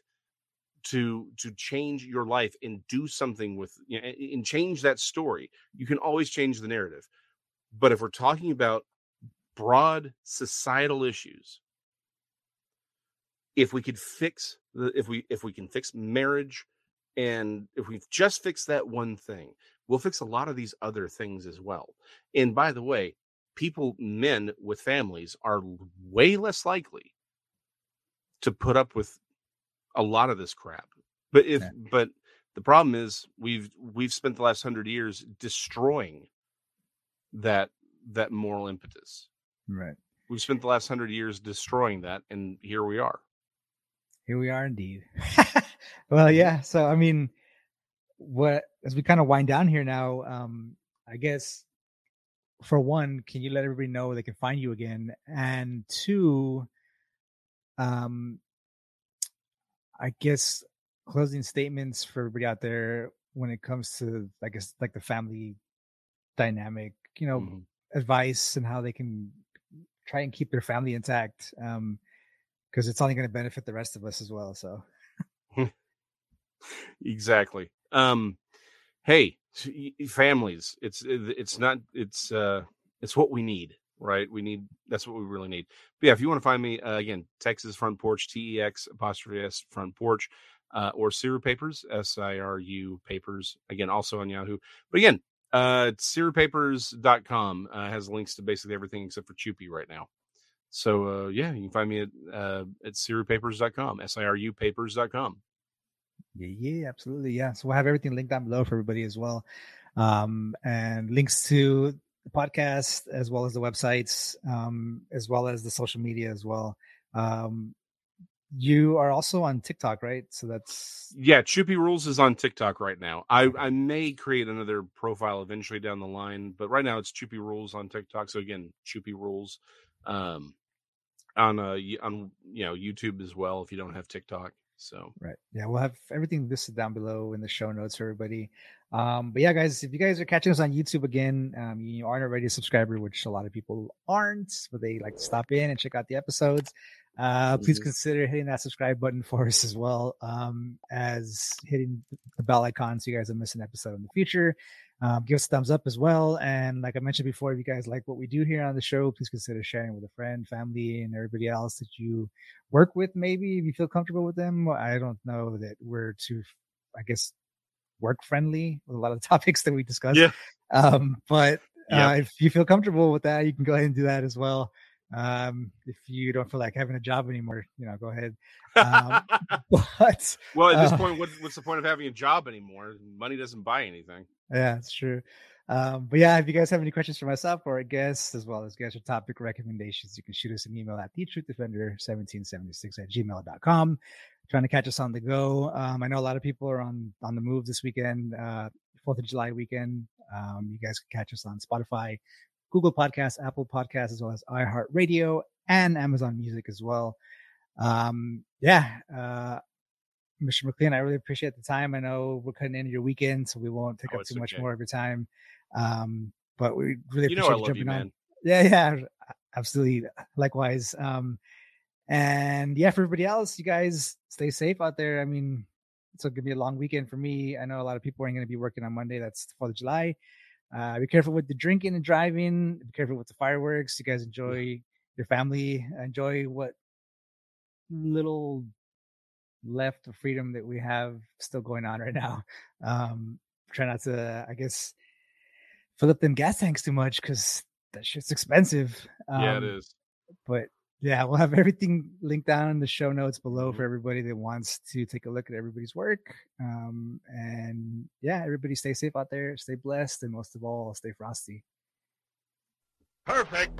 to to change your life and do something with you know, and change that story. You can always change the narrative but if we're talking about broad societal issues if we could fix the if we if we can fix marriage and if we just fix that one thing we'll fix a lot of these other things as well and by the way people men with families are way less likely to put up with a lot of this crap. But if yeah. but the problem is we've we've spent the last hundred years destroying that that moral impetus. Right. We've spent the last hundred years destroying that, and here we are. Here we are indeed. <laughs> well, mm-hmm. yeah. So I mean, what as we kind of wind down here now, um, I guess for one, can you let everybody know they can find you again? And two, um, I guess closing statements for everybody out there when it comes to I guess like the family dynamic, you know, mm-hmm. advice and how they can try and keep their family intact. Um, because it's only going to benefit the rest of us as well. So <laughs> exactly. Um, hey, families, it's it's not it's uh it's what we need right? We need that's what we really need. But yeah, if you want to find me uh, again, Texas Front Porch, T E X apostrophe S Front Porch, uh, or Siru Papers, S I R U Papers, again, also on Yahoo. But again, uh, SiruPapers.com uh, has links to basically everything except for Chupi right now. So uh, yeah, you can find me at uh, at SiruPapers.com, S I R U Papers.com. Yeah, yeah, absolutely. Yeah. So we'll have everything linked down below for everybody as well. Um, and links to the podcast as well as the websites, um, as well as the social media as well. Um, you are also on TikTok, right? So that's yeah. Choopy Rules is on TikTok right now. I I may create another profile eventually down the line, but right now it's Choopy Rules on TikTok. So again, Choopy Rules, um, on uh on you know YouTube as well if you don't have TikTok. So right, yeah, we'll have everything listed down below in the show notes for everybody. Um, but yeah, guys, if you guys are catching us on YouTube again, um, you aren't already a subscriber, which a lot of people aren't, but they like to stop in and check out the episodes. Uh, please mm-hmm. consider hitting that subscribe button <laughs> for us as well um, as hitting the bell icon so you guys don't miss an episode in the future. Um, give us a thumbs up as well. And like I mentioned before, if you guys like what we do here on the show, please consider sharing with a friend, family, and everybody else that you work with. Maybe if you feel comfortable with them. I don't know that we're too, I guess, work friendly with a lot of the <laughs> topics that we discuss. Yeah. Um, but uh, if you feel comfortable with that, you can go ahead and do that as well. Um, if you don't feel like having a job anymore, you know, go ahead. Um, <laughs> <laughs> but well, at this uh, point, what, what's the point of having a job anymore? Money doesn't buy anything. Yeah, it's true. Um, but yeah, if you guys have any questions for myself or a guest, as well as guest or topic recommendations, you can shoot us an email at the truth defender 1776 at gmail.com. Trying to catch us on the go. Um, I know a lot of people are on on the move this weekend, uh, Fourth of July weekend. Um, you guys can catch us on Spotify, Google Podcasts, Apple Podcasts, as well as iHeartRadio and Amazon Music as well. Um, yeah, uh, Mr. McLean, I really appreciate the time. I know we're cutting into your weekend, so we won't take oh, up too much more of your time. Um, but we really you appreciate you jumping you, on. Yeah, yeah, absolutely. Likewise. Um, and yeah, for everybody else, you guys stay safe out there. I mean, it's gonna be a long weekend for me. I know a lot of people aren't gonna be working on Monday. That's the Fourth of July. Uh, be careful with the drinking and driving. Be careful with the fireworks. You guys enjoy your family. Enjoy what little left of freedom that we have still going on right now. Um, try not to, I guess, fill up them gas tanks too much because that shit's expensive. Um, yeah, it um. But yeah, we'll have everything linked down in the show notes below mm-hmm. for everybody that wants to take a look at everybody's work. Um, and yeah, everybody stay safe out there, stay blessed, and most of all, stay frosty. Perfect.